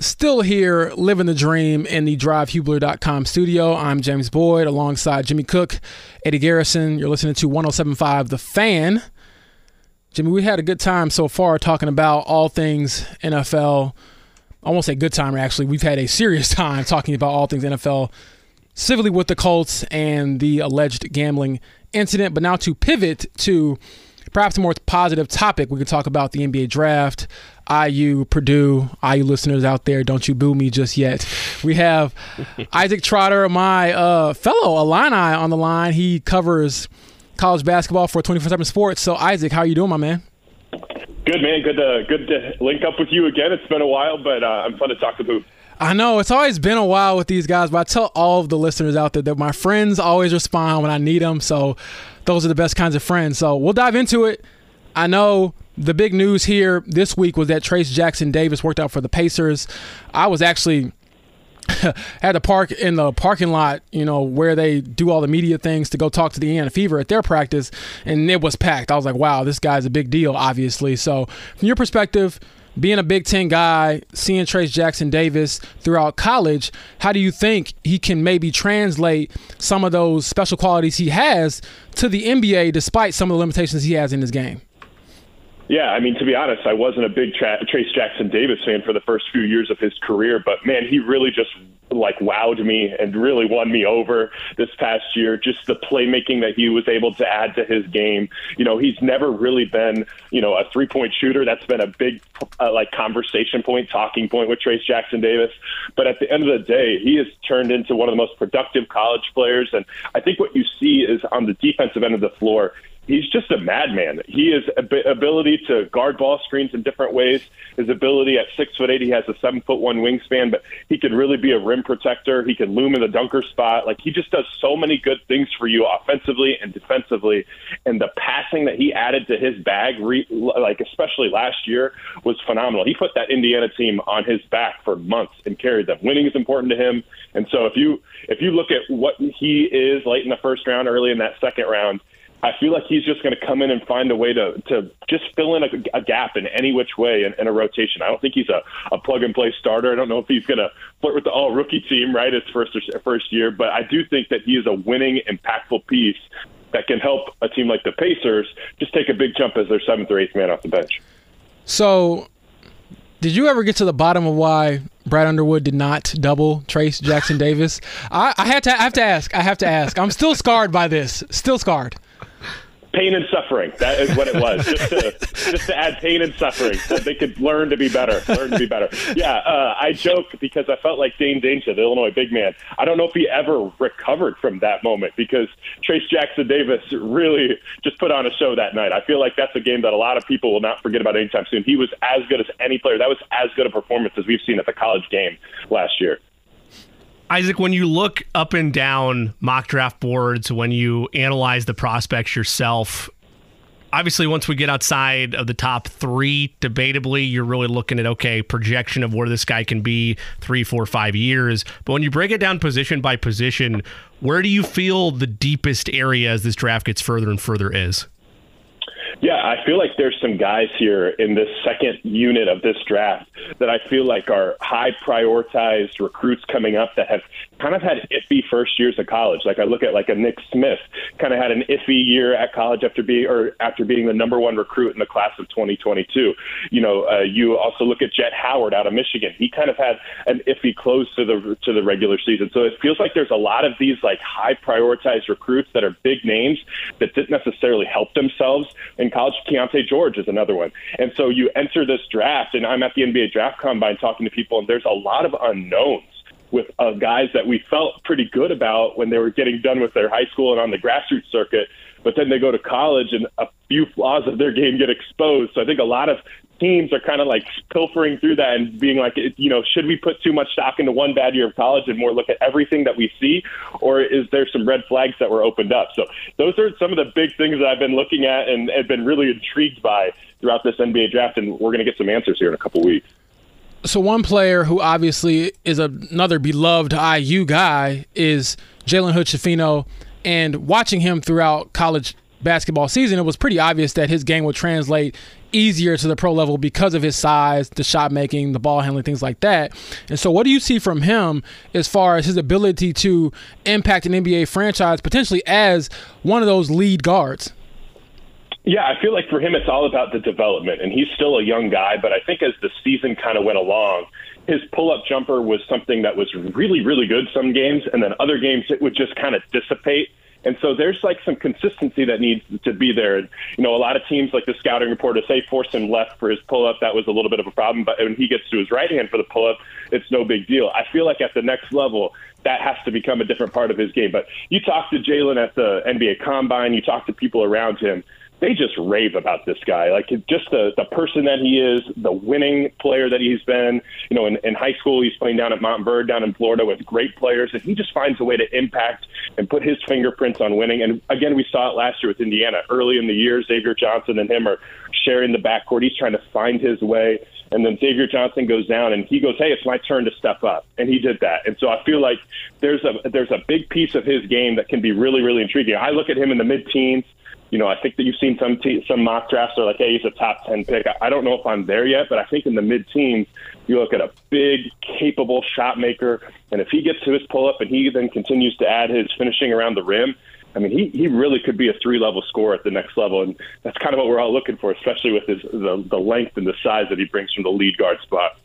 Still here, living the dream in the drivehubler.com studio. I'm James Boyd alongside Jimmy Cook, Eddie Garrison. You're listening to 1075 The Fan. Jimmy, we had a good time so far talking about all things NFL. I won't say good time, actually. We've had a serious time talking about all things NFL, civilly with the Colts and the alleged gambling incident. But now to pivot to perhaps a more positive topic, we could talk about the NBA draft. IU, Purdue, IU listeners out there, don't you boo me just yet. We have Isaac Trotter, my uh, fellow Illini, on the line. He covers college basketball for 24 7 Sports. So, Isaac, how are you doing, my man? Good, man. Good to, good to link up with you again. It's been a while, but uh, I'm fun to talk to hoop. I know it's always been a while with these guys, but I tell all of the listeners out there that my friends always respond when I need them. So those are the best kinds of friends. So we'll dive into it. I know the big news here this week was that Trayce Jackson Davis worked out for the Pacers. I was actually had to park in the parking lot, you know, where they do all the media things to go talk to the Indiana Fever at their practice, and it was packed. I was like, wow, this guy's a big deal, obviously. So, from your perspective, being a Big Ten guy, seeing Trayce Jackson Davis throughout college, how do you think he can maybe translate some of those special qualities he has to the NBA despite some of the limitations he has in his game? Yeah, I mean, to be honest, I wasn't a big Tra- Trayce Jackson Davis fan for the first few years of his career, but man, he really just like wowed me and really won me over this past year. Just the playmaking that he was able to add to his game. You know, he's never really been, you know, a three point shooter. That's been a big, uh, like, conversation point, talking point with Trayce Jackson Davis. But at the end of the day, he has turned into one of the most productive college players. And I think what you see is on the defensive end of the floor, he's just a madman. He has ability to guard ball screens in different ways. His ability at six foot eight, he has a seven foot one wingspan, but he can really be a rim protector. He can loom in the dunker spot. Like he just does so many good things for you offensively and defensively. And the passing that he added to his bag, re, like especially last year, was phenomenal. He put that Indiana team on his back for months and carried them. Winning is important to him, and so if you if you look at what he is late in the first round, early in that second round I feel like he's just going to come in and find a way to to just fill in a, a gap in any which way in, in, a rotation. I don't think he's a, a plug and play starter. I don't know if he's going to flirt with the all rookie team right his first first year, but I do think that he is a winning, impactful piece that can help a team like the Pacers just take a big jump as their seventh or eighth man off the bench. So, did you ever get to the bottom of why Brad Underwood did not double Trayce Jackson Davis? I, I had to. I have to ask. I have to ask. I'm still scarred by this. Still scarred pain and suffering. That is what it was. just to just to add pain and suffering, so they could learn to be better. Learn to be better. Yeah, uh, I joke because I felt like Dain Dainja, the Illinois big man. I don't know if he ever recovered from that moment because Trayce Jackson Davis really just put on a show that night. I feel like that's a game that a lot of people will not forget about anytime soon. He was as good as any player. That was as good a performance as we've seen at the college game last year. Isaac, when you look up and down mock draft boards, when you analyze the prospects yourself, obviously once we get outside of the top three, debatably, you're really looking at okay, projection of where this guy can be three, four, five years. But when you break it down position by position, where do you feel the deepest area as this draft gets further and further is? Yeah, I feel like there's some guys here in this second unit of this draft that I feel like are high prioritized recruits coming up that have kind of had iffy first years of college. Like I look at like a Nick Smith, kind of had an iffy year at college after being or after being the number one recruit in the class of 2022. You know, uh, you also look at Jett Howard out of Michigan. He kind of had an iffy close to the to the regular season. So it feels like there's a lot of these like high prioritized recruits that are big names that didn't necessarily help themselves in college. Keyonte George is another one. And so you enter this draft, and I'm at the NBA draft combine talking to people, and there's a lot of unknowns with uh, guys that we felt pretty good about when they were getting done with their high school and on the grassroots circuit. But then they go to college and a few flaws of their game get exposed. So I think a lot of teams are kind of like pilfering through that and being like, you know, should we put too much stock into one bad year of college and more look at everything that we see, or is there some red flags that were opened up? So those are some of the big things that I've been looking at and have been really intrigued by throughout this NBA draft, and we're going to get some answers here in a couple weeks. So one player who obviously is another beloved IU guy is Jalen Hood Schifino, and watching him throughout college basketball season, it was pretty obvious that his game would translate easier to the pro level because of his size, the shot making, the ball handling, things like that. And so, what do you see from him as far as his ability to impact an NBA franchise potentially as one of those lead guards? Yeah, I feel like for him, it's all about the development, and he's still a young guy. But I think as the season kind of went along, his pull-up jumper was something that was really, really good some games, and then other games it would just kind of dissipate. And so there's like some consistency that needs to be there. And, you know, a lot of teams like the scouting report say force him left for his pull up. That was a little bit of a problem. But when he gets to his right hand for the pull up, it's no big deal. I feel like at the next level, that has to become a different part of his game. But you talk to Jalen at the NBA Combine, you talk to people around him, they just rave about this guy. Like just the the person that he is, the winning player that he's been. You know, in, in high school he's playing down at Montverde down in Florida with great players, and he just finds a way to impact and put his fingerprints on winning. And again, we saw it last year with Indiana. Early in the year, Xavier Johnson and him are sharing the backcourt. He's trying to find his way. And then Xavier Johnson goes down, and he goes, "Hey, it's my turn to step up," and he did that. And so I feel like there's a there's a big piece of his game that can be really really intriguing. I look at him in the mid teens you know, I think that you've seen some te- some mock drafts are like, hey, he's a top ten pick. I, I don't know if I'm there yet, but I think in the mid teens, you look at a big, capable shot maker, and if he gets to his pull up and he then continues to add his finishing around the rim, I mean, he, he really could be a three level scorer at the next level, and that's kind of what we're all looking for, especially with his the, the length and the size that he brings from the lead guard spot.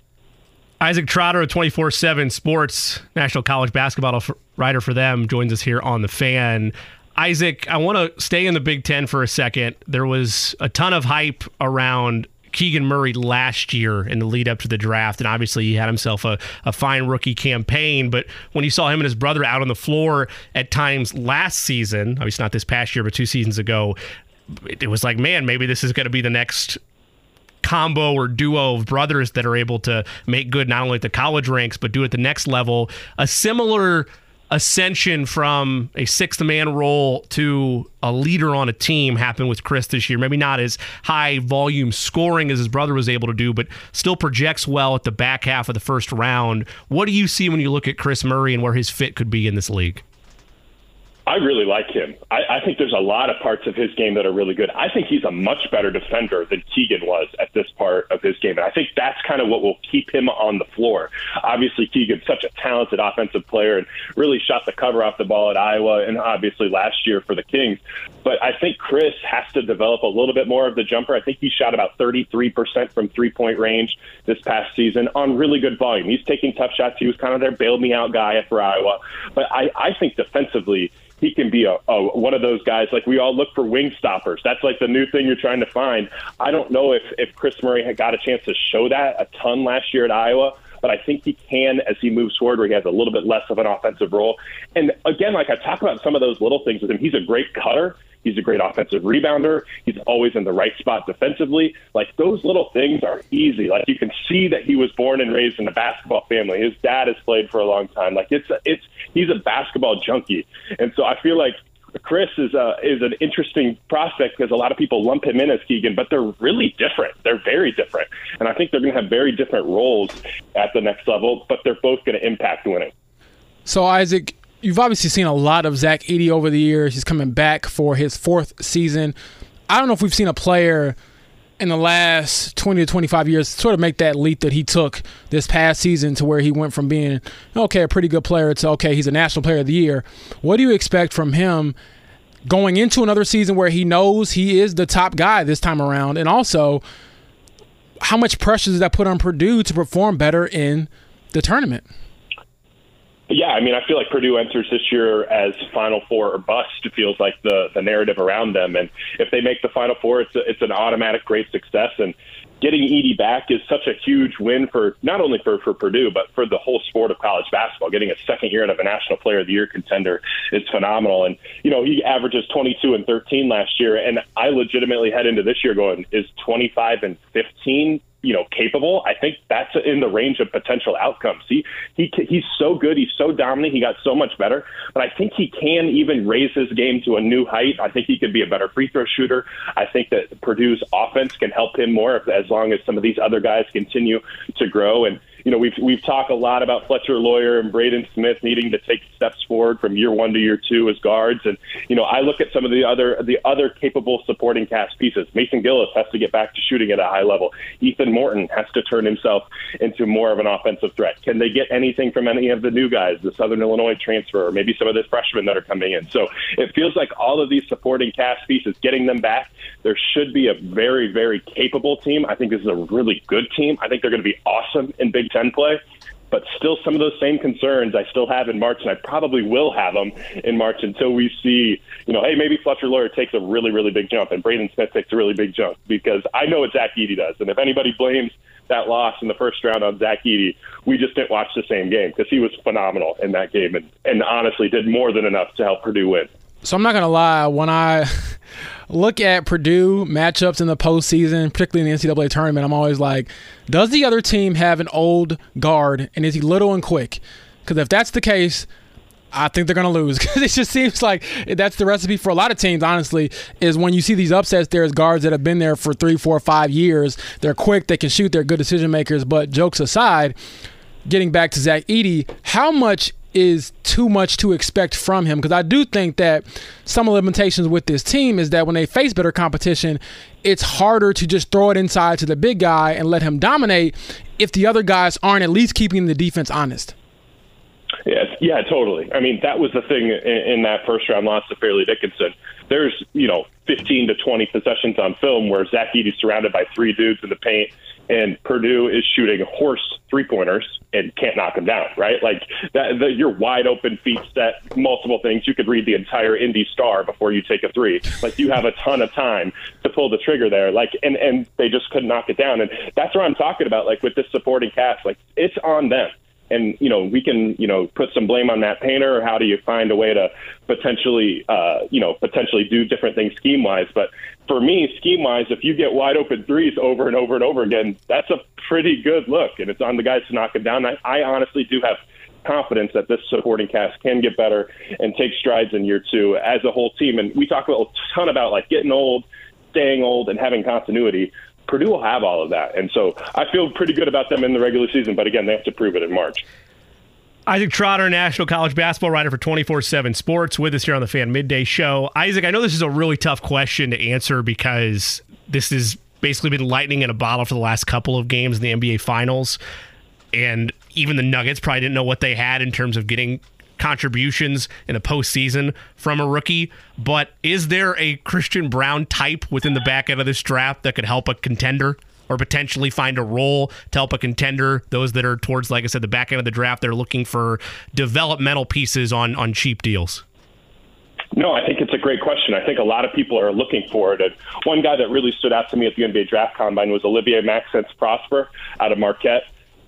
Isaac Trotter of 24 7 Sports, National College Basketball writer for them, joins us here on The Fan. Isaac, I want to stay in the Big Ten for a second. There was a ton of hype around Keegan Murray last year in the lead up to the draft, and obviously he had himself a, a fine rookie campaign. But when you saw him and his brother out on the floor at times last season, obviously not this past year, but two seasons ago, it was like, man, maybe this is going to be the next combo or duo of brothers that are able to make good not only at the college ranks, but do it at the next level. A similar ascension from a sixth man role to a leader on a team happened with Kris this year. Maybe not as high volume scoring as his brother was able to do, but still projects well at the back half of the first round. What do you see when you look at Kris Murray and where his fit could be in this league? I really like him. I, I think there's a lot of parts of his game that are really good. I think he's a much better defender than Keegan was at this part of his game. And I think that's kind of what will keep him on the floor. Obviously, Keegan's such a talented offensive player and really shot the cover off the ball at Iowa and obviously last year for the Kings. But I think Kris has to develop a little bit more of the jumper. I think he shot about 33% from three point range this past season on really good volume. He's taking tough shots. He was kind of their bail me out guy for Iowa. But I, I think defensively, he can be a, a one of those guys. Like we all look for wing stoppers. That's like the new thing you're trying to find. I don't know if if Kris Murray had got a chance to show that a ton last year at Iowa but I think he can as he moves forward, where he has a little bit less of an offensive role. And again, like I talk about some of those little things with him, he's a great cutter. He's a great offensive rebounder. He's always in the right spot defensively. Like those little things are easy. Like you can see that he was born and raised in a basketball family. His dad has played for a long time. Like it's it's he's a basketball junkie. And so I feel like Kris is a is an interesting prospect because a lot of people lump him in as Keegan, but they're really different. They're very different, and I think they're going to have very different roles at the next level. But they're both going to impact winning. So Isaac, you've obviously seen a lot of Zach Edey over the years. He's coming back for his fourth season. I don't know if we've seen a player in the last 20 to 25 years sort of make that leap that he took this past season to where he went from being okay a pretty good player to okay he's a national player of the year what do you expect from him going into another season where he knows he is the top guy this time around and also how much pressure does that put on Purdue to perform better in the tournament yeah, I mean, I feel like Purdue enters this year as Final Four or bust. Feels like the the narrative around them, and if they make the Final Four, it's a, it's an automatic great success. And getting Edey back is such a huge win for not only for for Purdue but for the whole sport of college basketball. Getting a second year out of a National Player of the Year contender is phenomenal. And you know, he averages 22 and 13 last year, and I legitimately head into this year going is 25 and 15 you know capable, I think that's in the range of potential outcomes. He he he's so good, he's so dominant, he got so much better, but I think he can even raise his game to a new height. I think he could be a better free throw shooter. I think that Purdue's offense can help him more if, as long as some of these other guys continue to grow and you know, we've we've talked a lot about Fletcher Loyer and Braden Smith needing to take steps forward from year one to year two as guards, and you know, I look at some of the other the other capable supporting cast pieces. Mason Gillis has to get back to shooting at a high level. Ethan Morton has to turn himself into more of an offensive threat. Can they get anything from any of the new guys, the Southern Illinois transfer, or maybe some of the freshmen that are coming in? So it feels like all of these supporting cast pieces, getting them back, there should be a very very capable team. I think this is a really good team. I think they're going to be awesome in Big Ten play. But still, some of those same concerns I still have in March, and I probably will have them in March until we see, you know, hey, maybe Fletcher Loyer takes a really, really big jump and Braden Smith takes a really big jump because I know what Zach Edey does. And if anybody blames that loss in the first round on Zach Edey, we just didn't watch the same game because he was phenomenal in that game and, and honestly did more than enough to help Purdue win. So I'm not gonna lie, when I look at Purdue matchups in the postseason, particularly in the NCAA tournament, I'm always like, does the other team have an old guard and is he little and quick? Because if that's the case, I think they're going to lose because it just seems like that's the recipe for a lot of teams, honestly, is when you see these upsets, there's guards that have been there for three, four, five years. They're quick, they can shoot, they're good decision makers. But jokes aside, getting back to Zach Edey, how much is too much to expect from him because I do think that some of the limitations with this team is that when they face better competition, it's harder to just throw it inside to the big guy and let him dominate if the other guys aren't at least keeping the defense honest. Yes, yeah, totally. I mean, that was the thing in, in that first round loss to Fairleigh Dickinson. There's, you know, 15 to 20 possessions on film where Zach Edey's surrounded by three dudes in the paint and Purdue is shooting horse three pointers and can't knock them down, right? Like that, the, you're wide open, feet set, multiple things. You could read the entire Indy Star before you take a three. Like you have a ton of time to pull the trigger there. Like and and they just couldn't knock it down. And that's what I'm talking about. Like with this supporting cast, like it's on them and you know we can you know put some blame on Matt Painter. Or how do you find a way to potentially uh, you know potentially do different things scheme wise but for me scheme wise if you get wide open threes over and over and over again that's a pretty good look and it's on the guys to knock it down. I, I honestly do have confidence that this supporting cast can get better and take strides in year two as a whole team. And we talk a ton about like getting old staying old and having continuity Purdue will have all of that. And so I feel pretty good about them in the regular season. But again, they have to prove it in March. Isaac Trotter, national college basketball writer for 24 7 Sports, with us here on the Fan Midday Show. Isaac, I know this is a really tough question to answer because this has basically been lightning in a bottle for the last couple of games in the NBA Finals. And even the Nuggets probably didn't know what they had in terms of getting contributions in the postseason from a rookie. But is there a Christian Braun type within the back end of this draft that could help a contender? Or potentially find a role to help a contender. Those that are towards, like I said, the back end of the draft, they're looking for developmental pieces on on cheap deals. No, I think it's a great question. I think a lot of people are looking for it. And one guy that really stood out to me at the NBA Draft Combine was Olivier Maxence Prosper out of Marquette.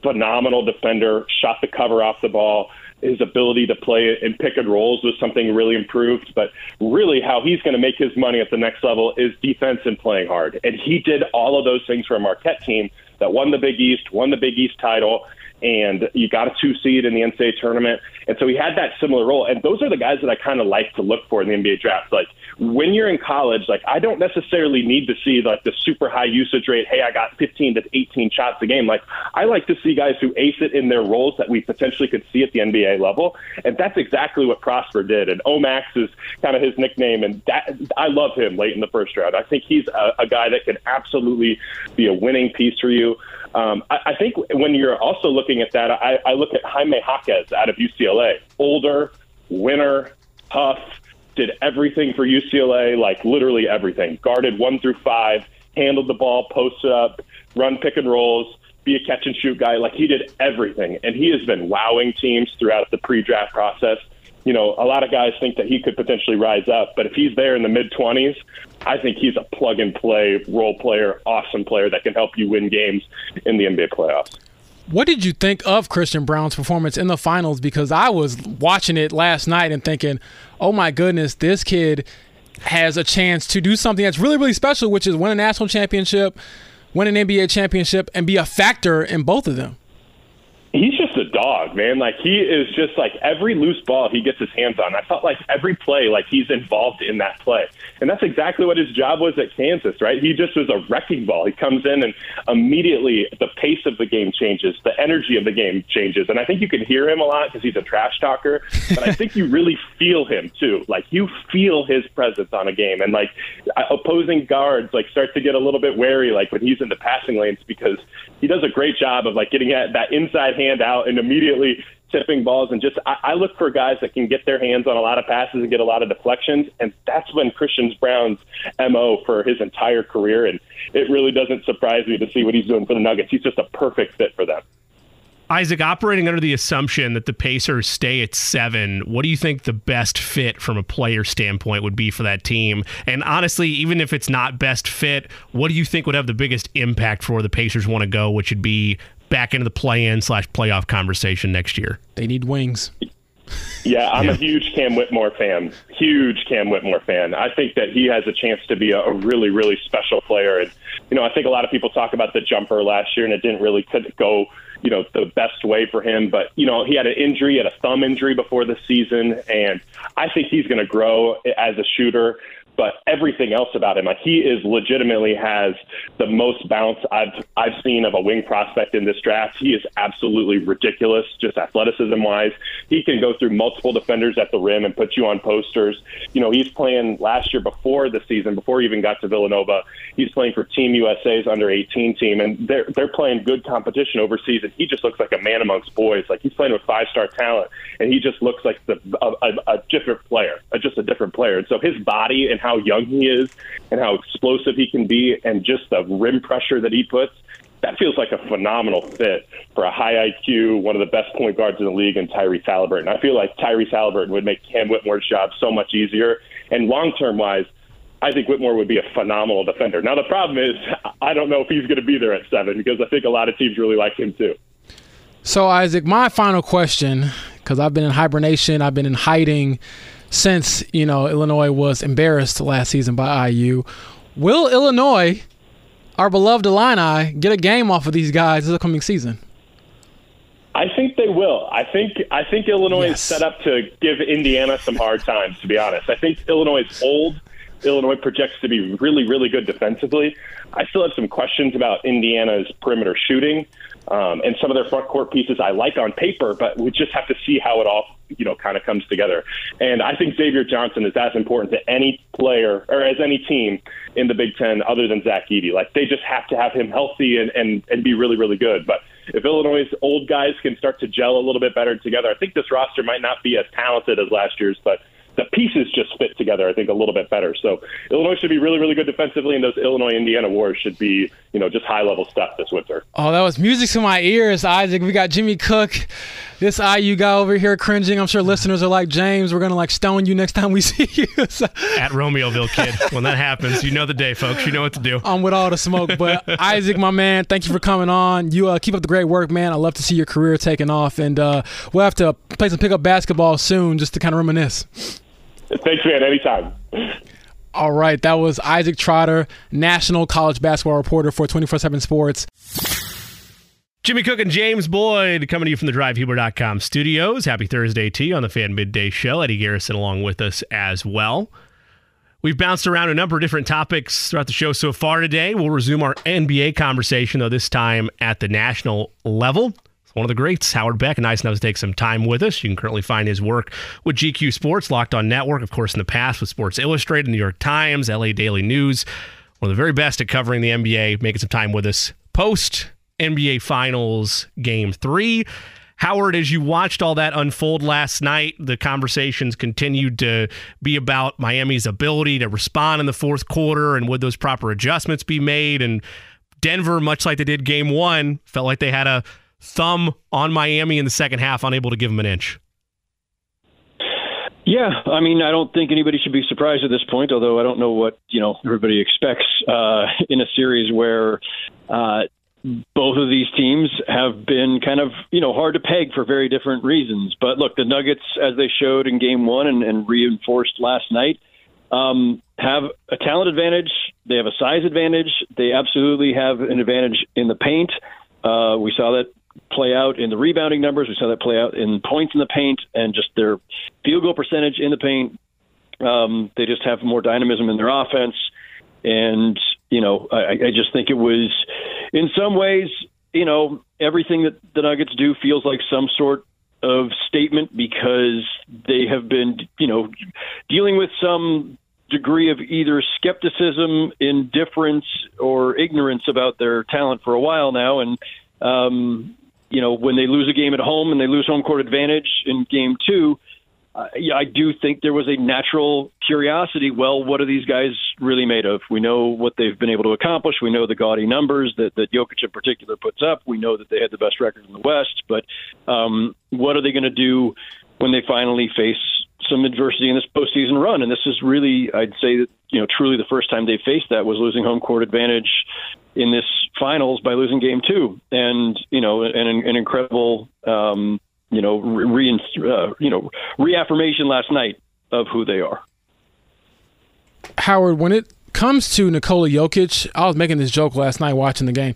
Phenomenal defender, shot the cover off the ball, his ability to play in pick and rolls was something really improved. But really, how he's going to make his money at the next level is defense and playing hard. And he did all of those things for a Marquette team that won the Big East, won the Big East title, and you got a two seed in the NCAA tournament. And so he had that similar role. And those are the guys that I kind of like to look for in the NBA draft. Like when you're in college, like I don't necessarily need to see like the super high usage rate. Hey, I got 15 to 18 shots a game. Like I like to see guys who ace it in their roles that we potentially could see at the NBA level. And that's exactly what Prosper did. And Omax is kind of his nickname. And that I love him late in the first round. I think he's a, a guy that can absolutely be a winning piece for you. Um, I, I think when you're also looking at that, I, I look at Jaime Jaquez out of UCLA, older, winner, tough, did everything for UCLA, like literally everything. Guarded one through five, handled the ball, posted up, run pick and rolls, be a catch and shoot guy. Like he did everything, and he has been wowing teams throughout the pre-draft process you know, a lot of guys think that he could potentially rise up, but if he's there in the mid 20s, I think he's a plug and play role player, awesome player that can help you win games in the NBA playoffs. What did you think of Christian Braun's performance in the finals? Because I was watching it last night and thinking, oh my goodness, this kid has a chance to do something that's really, really special, which is win a national championship, win an NBA championship, and be a factor in both of them. He's just a dog, man. Like he is just like every loose ball he gets his hands on. I felt like every play, like he's involved in that play, and that's exactly what his job was at Kansas, right? He just was a wrecking ball. He comes in and immediately the pace of the game changes, the energy of the game changes, and I think you can hear him a lot because he's a trash talker. But I think you really feel him too. Like you feel his presence on a game, and like uh, opposing guards like start to get a little bit wary, like when he's in the passing lanes because he does a great job of like getting at that inside hand out and immediately tipping balls and just I, I look for guys that can get their hands on a lot of passes and get a lot of deflections and that's when Christian Braun's MO for his entire career and it really doesn't surprise me to see what he's doing for the Nuggets. He's just a perfect fit for them. Isaac, operating under the assumption that the Pacers stay at seven, what do you think the best fit from a player standpoint would be for that team? And honestly, even if it's not best fit, what do you think would have the biggest impact for the Pacers want to go, which would be back into the play-in slash playoff conversation next year? They need wings. Yeah, I'm yeah. a huge Cam Whitmore fan. Huge Cam Whitmore fan. I think that he has a chance to be a, a really, really special player. And you know, I think a lot of people talk about the jumper last year, and it didn't really go you know the best way for him. But you know he had an injury, he had a thumb injury before the season, and I think he's going to grow as a shooter but everything else about him, like he is legitimately has the most bounce I've I've seen of a wing prospect in this draft. He is absolutely ridiculous, just athleticism wise. He can go through multiple defenders at the rim and put you on posters. You know, he's playing last year before the season, before he even got to Villanova. He's playing for Team USA's under 18 team, and they're they're playing good competition overseas. And he just looks like a man amongst boys. Like he's playing with five star talent, and he just looks like the a, a, a different player, a, just a different player. And so his body and how young he is and how explosive he can be and just the rim pressure that he puts, that feels like a phenomenal fit for a high IQ, one of the best point guards in the league, and Tyrese Haliburton. I feel like Tyrese Haliburton would make Cam Whitmore's job so much easier. And long term wise, I think Whitmore would be a phenomenal defender. Now, the problem is, I don't know if he's going to be there at seven because I think a lot of teams really like him too. So, Isaac, my final question, because I've been in hibernation, I've been in hiding since you know Illinois was embarrassed last season by IU. Will Illinois, our beloved Illini, get a game off of these guys this upcoming season? I think they will. I think I think Illinois yes. is set up to give Indiana some hard times. To be honest, I think Illinois is old. Illinois projects to be really, really good defensively. I still have some questions about Indiana's perimeter shooting. Um, and some of their front court pieces I like on paper, but we just have to see how it all, you know, kind of comes together. And I think Xavier Johnson is as important to any player or as any team in the Big Ten other than Zach Edey. Like they just have to have him healthy and, and, and be really, really good. But if Illinois' old guys can start to gel a little bit better together, I think this roster might not be as talented as last year's, but the pieces just fit together, I think, a little bit better. So Illinois should be really, really good defensively, and those Illinois Indiana wars should be, you know, just high level stuff this winter. Oh, that was music to my ears, Isaac. We got Jimmy Cook, this IU guy over here cringing. I'm sure listeners are like, James, we're gonna like stone you next time we see you. so, At Romeoville, kid. When that happens, you know the day, folks. You know what to do. I'm with all the smoke, but Isaac, my man, thank you for coming on. You uh, keep up the great work, man. I love to see your career taking off, and uh, we'll have to play some pickup basketball soon, just to kind of reminisce. Thanks, man. Anytime. All right. That was Isaac Trotter, national college basketball reporter for 24 7 Sports. Jimmy Cook and James Boyd coming to you from the DriveHubler.com studios. Happy Thursday to you on the Fan Midday Show. Eddie Garrison along with us as well. We've bounced around a number of different topics throughout the show so far today. We'll resume our NBA conversation, though, this time at the national level one of the greats, Howard Beck. Nice enough to take some time with us. You can currently find his work with GQ Sports, Locked On Network, of course, in the past with Sports Illustrated, New York Times, LA Daily News. One of the very best at covering the NBA, making some time with us post NBA Finals Game 3. Howard, as you watched all that unfold last night, the conversations continued to be about Miami's ability to respond in the fourth quarter and would those proper adjustments be made. And Denver, much like they did game one, felt like they had a thumb on Miami in the second half, unable to give them an inch. Yeah, I mean, I don't think anybody should be surprised at this point. Although I don't know what you know everybody expects uh, in a series where uh, both of these teams have been kind of you know hard to peg for very different reasons. But look, the Nuggets, as they showed in Game One and, and reinforced last night, um, have a talent advantage. They have a size advantage. They absolutely have an advantage in the paint. Uh, we saw that play out in the rebounding numbers. We saw that play out in points in the paint and just their field goal percentage in the paint. Um, they just have more dynamism in their offense. And, you know, I, I just think it was, in some ways, you know, everything that the Nuggets do feels like some sort of statement because they have been, you know, dealing with some degree of either skepticism, indifference, or ignorance about their talent for a while now. And, um, you know, when they lose a game at home and they lose home court advantage in game two, uh, yeah, I do think there was a natural curiosity. Well, what are these guys really made of? We know what they've been able to accomplish. We know the gaudy numbers that, that Jokic in particular puts up. We know that they had the best record in the West. But um, what are they going to do when they finally face some adversity in this postseason run? And this is really, I'd say, that you know, truly the first time they faced that was losing home court advantage in this finals by losing game two, and you know, an, an incredible. Um, you know, re, uh, you know, reaffirmation last night of who they are. Howard, when it comes to Nikola Jokic, I was making this joke last night watching the game.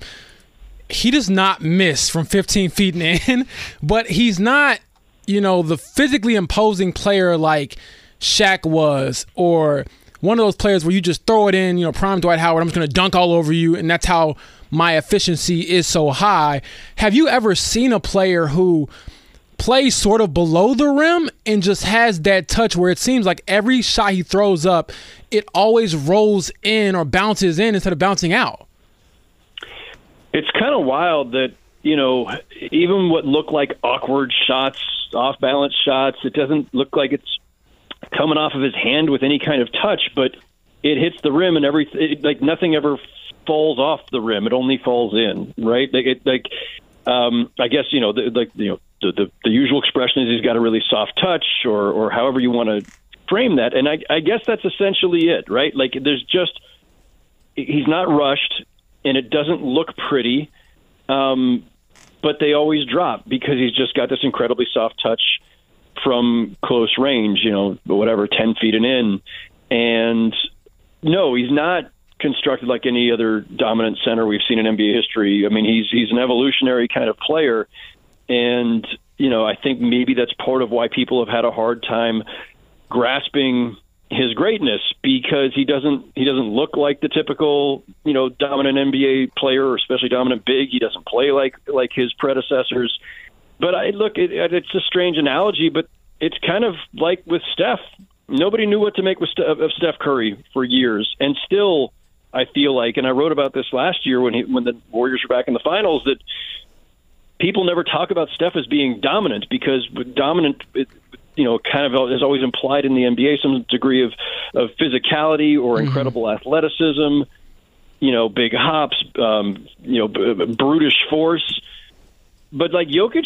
He does not miss from 15 feet in, but he's not, you know, the physically imposing player like Shaq was, or one of those players where you just throw it in, you know, prime Dwight Howard, I'm just going to dunk all over you, and that's how my efficiency is so high. Have you ever seen a player who plays sort of below the rim and just has that touch where it seems like every shot he throws up, it always rolls in or bounces in instead of bouncing out. It's kind of wild that, you know, even what look like awkward shots, off balance shots, it doesn't look like it's coming off of his hand with any kind of touch, but it hits the rim and everything, like nothing ever falls off the rim. It only falls in, right? Like, it, like, um, I guess you know, the, like you know, the, the, the usual expression is he's got a really soft touch, or or however you want to frame that. And I, I guess that's essentially it, right? Like there's just he's not rushed, and it doesn't look pretty, um, but they always drop because he's just got this incredibly soft touch from close range, you know, whatever, ten feet and in, and no, he's not constructed like any other dominant center we've seen in NBA history. I mean, he's he's an evolutionary kind of player, and, you know, I think maybe that's part of why people have had a hard time grasping his greatness because he doesn't he doesn't look like the typical you know dominant NBA player or especially dominant big. He doesn't play like like his predecessors. But I look, it, it's a strange analogy, but it's kind of like with Steph. Nobody knew what to make with of Steph Curry for years, and still, I feel like, and I wrote about this last year when he when the Warriors were back in the finals that people never talk about Steph as being dominant because dominant, you know, kind of is always implied in the NBA some degree of, of physicality or mm-hmm. incredible mm-hmm. athleticism, you know, big hops, um, you know, b- brutish force. But like Jokic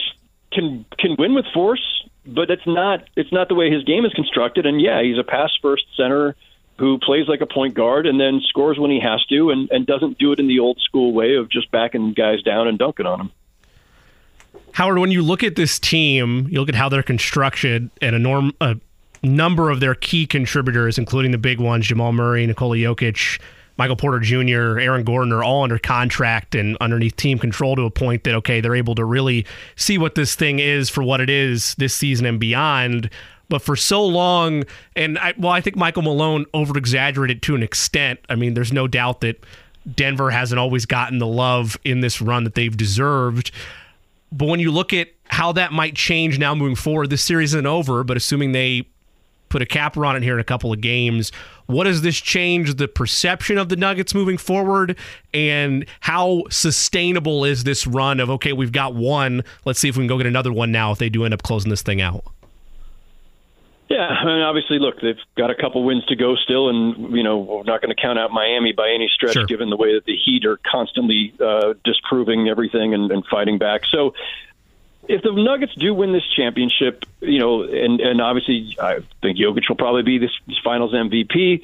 can can win with force, but it's not it's not the way his game is constructed. And yeah, he's a pass first center who plays like a point guard and then scores when he has to and, and doesn't do it in the old school way of just backing guys down and dunking on them. Howard, when you look at this team, you look at how they're constructed and a, norm, a number of their key contributors, including the big ones, Jamal Murray, Nikola Jokic, Michael Porter Jr., Aaron Gordon are all under contract and underneath team control to a point that, okay, they're able to really see what this thing is for what it is this season and beyond. But for so long, and I, well, I think Michael Malone over exaggerated to an extent. I mean, there's no doubt that Denver hasn't always gotten the love in this run that they've deserved. But when you look at how that might change now moving forward, this series isn't over, but assuming they put a capper on it here in a couple of games, what does this change the perception of the Nuggets moving forward? And how sustainable is this run of, okay, we've got one, let's see if we can go get another one now if they do end up closing this thing out? Yeah, I mean, obviously, look, they've got a couple wins to go still, and you know we're not going to count out Miami by any stretch, sure. given the way that the Heat are constantly uh, disproving everything and, and fighting back. So, if the Nuggets do win this championship, you know, and and obviously I think Jokic will probably be this, this Finals MVP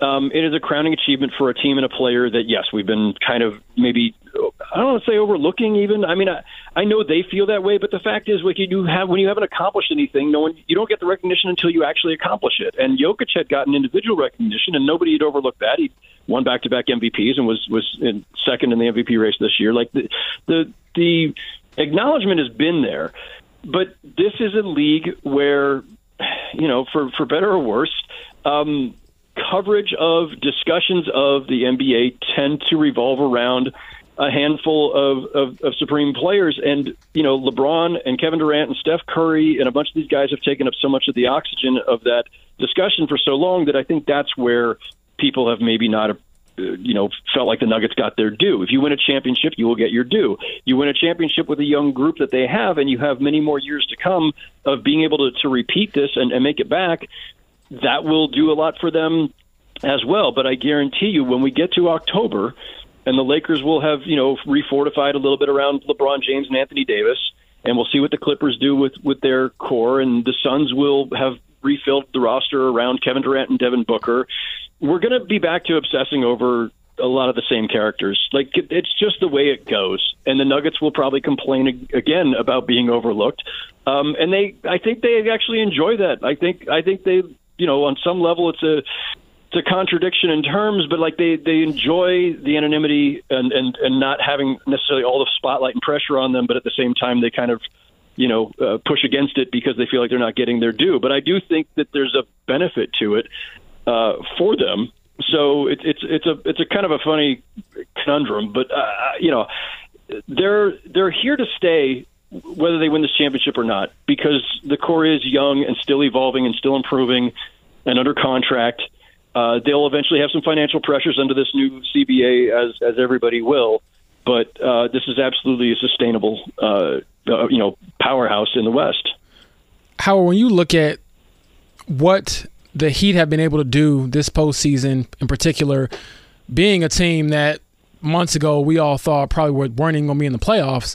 um, it is a crowning achievement for a team and a player that yes, we've been kind of maybe I don't want to say overlooking even. I mean, I, I know they feel that way, but the fact is, like you have when you haven't accomplished anything, no one you don't get the recognition until you actually accomplish it. And Jokic had gotten individual recognition, and nobody had overlooked that. He won back-to-back MVPs and was was in second in the MVP race this year. Like the the the acknowledgement has been there, but this is a league where, you know, for for better or worse, um, coverage of discussions of the NBA tend to revolve around a handful of, of, of supreme players. And, you know, LeBron and Kevin Durant and Steph Curry and a bunch of these guys have taken up so much of the oxygen of that discussion for so long that I think that's where people have maybe not Uh, you know, felt like the Nuggets got their due. If you win a championship, you will get your due. You win a championship with a young group that they have, and you have many more years to come of being able to, to repeat this and, and make it back. That will do a lot for them as well. But I guarantee you, when we get to October, and the Lakers will have you know refortified a little bit around LeBron James and Anthony Davis, and we'll see what the Clippers do with with their core, and the Suns will have refilled the roster around Kevin Durant and Devin Booker. We're going to be back to obsessing over a lot of the same characters. Like it's just the way it goes, and the Nuggets will probably complain again about being overlooked. Um, and they, I think they actually enjoy that. I think, I think they, you know, on some level, it's a it's a contradiction in terms, but like they they enjoy the anonymity and and and not having necessarily all the spotlight and pressure on them, but at the same time they kind of you know uh, push against it because they feel like they're not getting their due. But I do think that there's a benefit to it uh, for them. So it, it's it's a it's a kind of a funny conundrum, but uh, you know they're they're here to stay whether they win this championship or not because the core is young and still evolving and still improving and under contract uh, they'll eventually have some financial pressures under this new CBA, as as everybody will. But uh, this is absolutely a sustainable, uh, uh, you know, powerhouse in the West. Howard, when you look at what the Heat have been able to do this postseason, in particular, being a team that months ago we all thought probably weren't even going to be in the playoffs.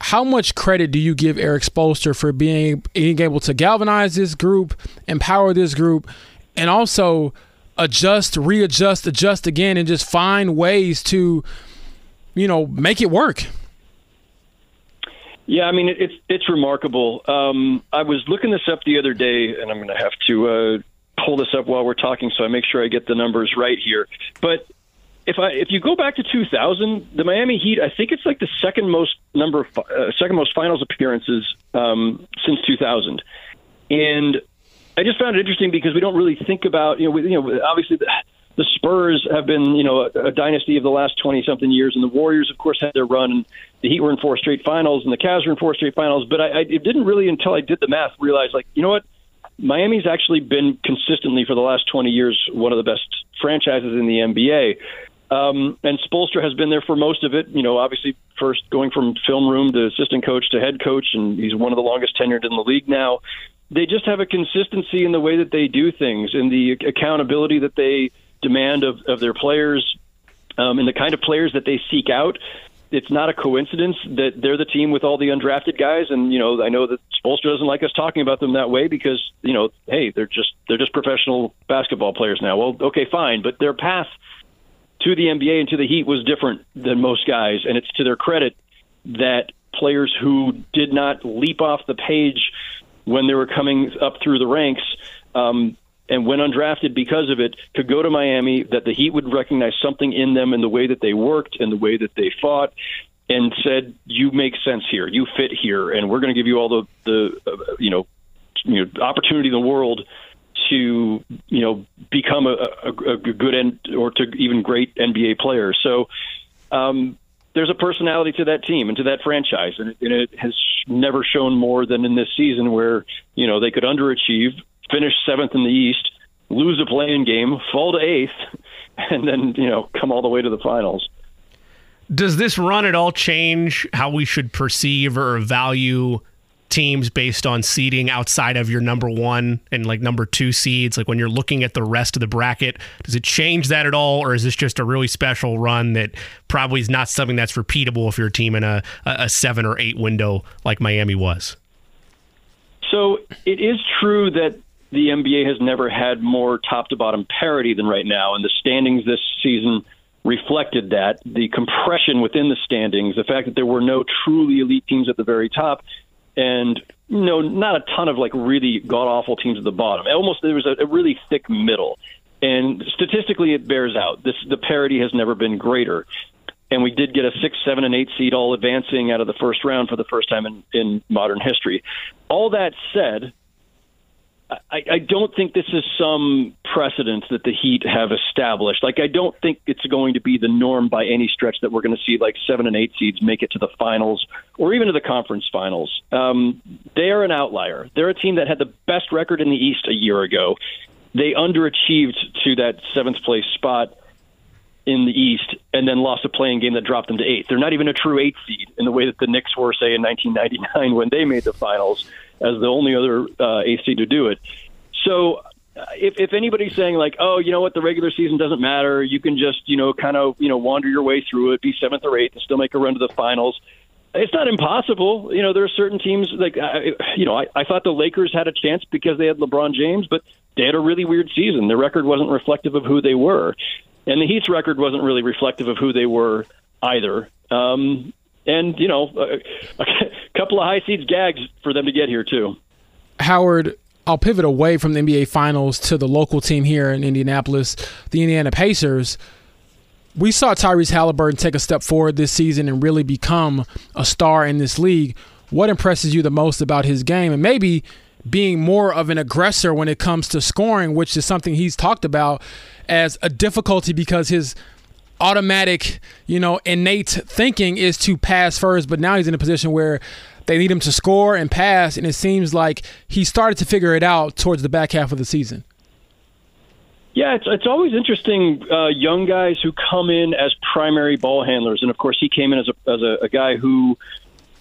How much credit do you give Erik Spoelstra for being being able to galvanize this group, empower this group, and also adjust, readjust, adjust again, and just find ways to, you know, make it work. Yeah, I mean it's it's remarkable. Um, I was looking this up the other day, and I'm going to have to uh, pull this up while we're talking, so I make sure I get the numbers right here. But if I if you go back to 2000, the Miami Heat, I think it's like the second most number of uh, second most finals appearances um, since 2000, and I just found it interesting because we don't really think about you know we, you know obviously the, the Spurs have been you know a, a dynasty of the last twenty something years, and the Warriors of course had their run. And the Heat were in four straight finals, and the Cavs were in four straight finals. But I, I it didn't really until I did the math realize like you know what Miami's actually been consistently for the last 20 years one of the best franchises in the NBA. Um, and Spoelstra has been there for most of it. You know, obviously, first going from film room to assistant coach to head coach, and he's one of the longest tenured in the league now they just have a consistency in the way that they do things, in the accountability that they demand of, of their players, um, and the kind of players that they seek out. It's not a coincidence that they're the team with all the undrafted guys, and you know I know that Spoelstra doesn't like us talking about them that way because you know, hey, they're just they're just professional basketball players now. Well, okay, fine, but their path to the NBA and to the Heat was different than most guys, and it's to their credit that players who did not leap off the page when they were coming up through the ranks um, and went undrafted because of it could go to Miami, that the Heat would recognize something in them in the way that they worked and the way that they fought. And said, "You make sense here. You fit here, and we're going to give you all the the uh, you know, you know opportunity in the world to you know become a, a, a good end or to even great NBA player. So um, there's a personality to that team and to that franchise, and it, and it has never shown more than in this season, where you know they could underachieve, finish seventh in the East, lose a play-in game, fall to eighth, and then you know come all the way to the finals. Does this run at all change how we should perceive or value teams based on seeding outside of your number one and like number two seeds? Like when you're looking at the rest of the bracket, does it change that at all, or is this just a really special run that probably is not something that's repeatable if you're a team in a, a seven or eight window like Miami was? So it is true that the NBA has never had more top to bottom parity than right now, and the standings this season reflected that. The compression within the standings, the fact that there were no truly elite teams at the very top, and you know, not a ton of like really god awful teams at the bottom. Almost there was a, a really thick middle, and statistically it bears out. This the parity has never been greater. and we did get a six, seven, and eight seed all advancing out of the first round for the first time in, in modern history. All that said, I, I don't think this is some precedent that the Heat have established. Like, I don't think it's going to be the norm by any stretch that we're going to see like seven and eight seeds make it to the finals or even to the conference finals. Um, they are an outlier. They're a team that had the best record in the East a year ago. They underachieved to that seventh place spot in the East and then lost a play-in game that dropped them to eighth. They're not even a true eighth seed in the way that the Knicks were, say, in 1999 when they made the finals as the only other uh, seed to do it. So uh, if, if anybody's saying like, oh, you know what, the regular season doesn't matter, you can just, you know, kind of, you know, wander your way through it, be seventh or eighth and still make a run to the finals. It's not impossible. You know, there are certain teams like, I, you know, I, I thought the Lakers had a chance because they had LeBron James, but they had a really weird season. Their record wasn't reflective of who they were. And the Heat's record wasn't really reflective of who they were either. Um, and, you know, a couple of high seeds gags for them to get here, too. Howard, I'll pivot away from the NBA Finals to the local team here in Indianapolis, the Indiana Pacers. We saw Tyrese Halliburton take a step forward this season and really become a star in this league. What impresses you the most about his game? And maybe being more of an aggressor when it comes to scoring, which is something he's talked about as a difficulty because his automatic, you know, innate thinking is to pass first, but now he's in a position where they need him to score and pass, and it seems like he started to figure it out towards the back half of the season. Yeah, it's it's always interesting uh, young guys who come in as primary ball handlers, and of course he came in as a as a, a guy who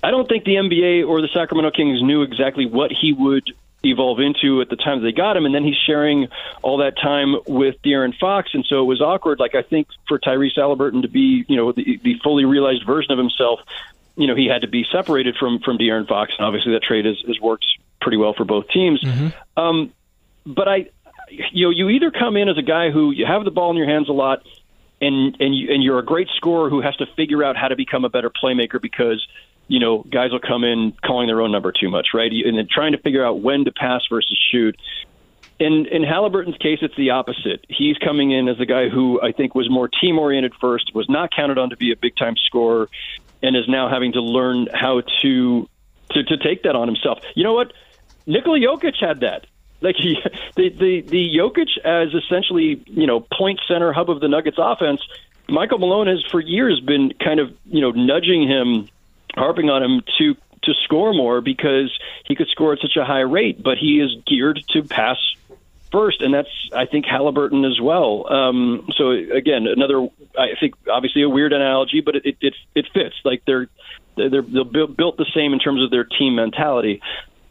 I don't think the NBA or the Sacramento Kings knew exactly what he would evolve into at the time they got him, and then he's sharing all that time with De'Aaron Fox, and so it was awkward. Like I think for Tyrese Halliburton to be, you know, the, the fully realized version of himself, you know, he had to be separated from from De'Aaron Fox, and obviously that trade has, has worked pretty well for both teams. Mm-hmm. Um, but I, you know, you either come in as a guy who you have the ball in your hands a lot, and and you, and you're a great scorer who has to figure out how to become a better playmaker because you know, guys will come in calling their own number too much, right? And then trying to figure out when to pass versus shoot. In in Halliburton's case, it's the opposite. He's coming in as a guy who I think was more team oriented first, was not counted on to be a big time scorer, and is now having to learn how to to to take that on himself. You know what? Nikola Jokic had that. Like he, the the the Jokic as essentially you know point center hub of the Nuggets offense. Michael Malone has for years been kind of you know nudging him harping on him to to score more because he could score at such a high rate, but he is geared to pass first, and that's I think Halliburton as well. Um, so again, another I think obviously a weird analogy, but it it, it fits. Like they're they're they're built the same in terms of their team mentality.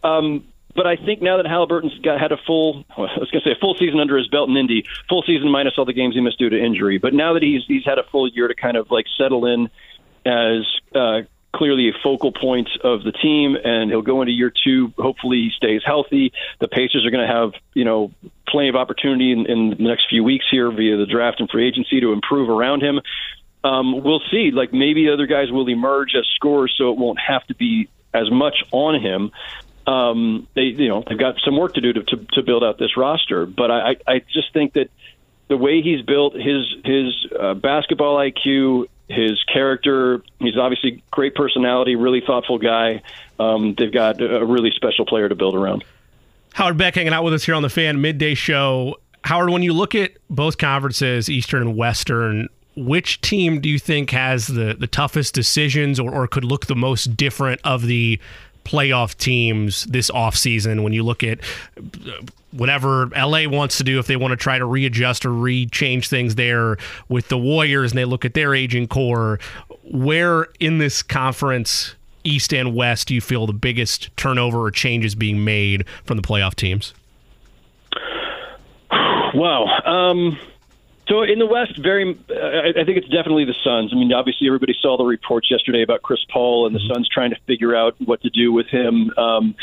Um, but I think now that Halliburton's got had a full, I was going to say a full season under his belt in Indy, full season minus all the games he missed due to injury. But now that he's he's had a full year to kind of like settle in as uh, clearly a focal point of the team, and he'll go into year two. Hopefully, he stays healthy. The Pacers are going to have you know plenty of opportunity in, in the next few weeks here via the draft and free agency to improve around him. Um, we'll see. Like maybe other guys will emerge as scorers, so it won't have to be as much on him. Um, they, you know, they've got some work to do to, to, to build out this roster, but I, I just think that the way he's built his his uh, basketball IQ his character. He's obviously great personality, really thoughtful guy. Um, they've got a really special player to build around. Howard Beck hanging out with us here on the Fan Midday Show. Howard, when you look at both conferences, Eastern and Western, which team do you think has the, the toughest decisions or, or could look the most different of the playoff teams this offseason when you look at whatever LA wants to do if they want to try to readjust or re-change things there with the Warriors and they look at their aging core where in this conference east and west do you feel the biggest turnover or changes being made from the playoff teams? Wow um so in the West, very, uh, I think it's definitely the Suns. I mean, obviously everybody saw the reports yesterday about Chris Paul and the mm-hmm. Suns trying to figure out what to do with him. Um,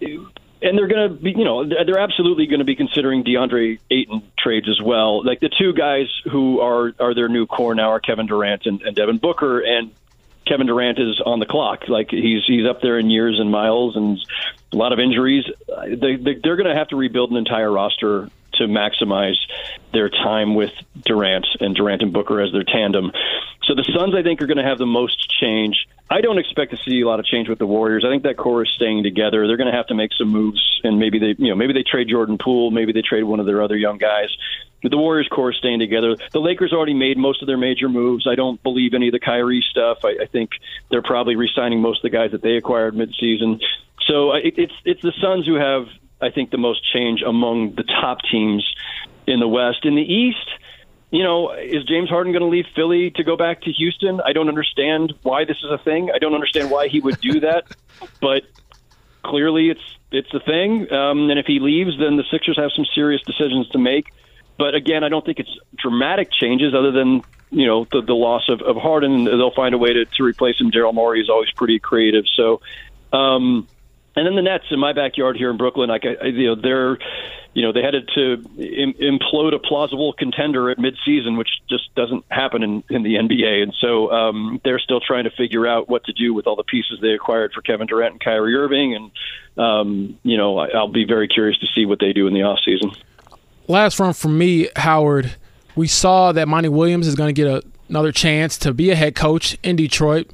and they're going to be, you know, they're absolutely going to be considering DeAndre Ayton trades as well. Like the two guys who are are their new core now are Kevin Durant and, and Devin Booker, and Kevin Durant is on the clock. Like he's he's up there in years and miles and a lot of injuries. They, they they're going to have to rebuild an entire roster to maximize their time with Durant and Durant and Booker as their tandem. So the Suns, I think, are going to have the most change. I don't expect to see a lot of change with the Warriors. I think that core is staying together. They're going to have to make some moves, and maybe they, you know, maybe they trade Jordan Poole, maybe they trade one of their other young guys. But the Warriors core is staying together. The Lakers already made most of their major moves. I don't believe any of the Kyrie stuff. I, I think they're probably re-signing most of the guys that they acquired midseason. So it, it's it's the Suns who have, I think, the most change among the top teams in the West. In the East you know, is James Harden going to leave Philly to go back to Houston? I don't understand why this is a thing. I don't understand why he would do that, but clearly it's it's a thing. Um, and if he leaves, then the Sixers have some serious decisions to make. But again, I don't think it's dramatic changes other than you know the, the loss of, of Harden. They'll find a way to, to replace him. Daryl Morey is always pretty creative. So, um, and then the Nets in my backyard here in Brooklyn, like you know, they're you know, they had to Im- implode a plausible contender at midseason, which just doesn't happen in, in the NBA. And so um, they're still trying to figure out what to do with all the pieces they acquired for Kevin Durant and Kyrie Irving. And, um, you know, I, I'll be very curious to see what they do in the offseason. Last one from me, Howard. We saw that Monty Williams is going to get a, another chance to be a head coach in Detroit.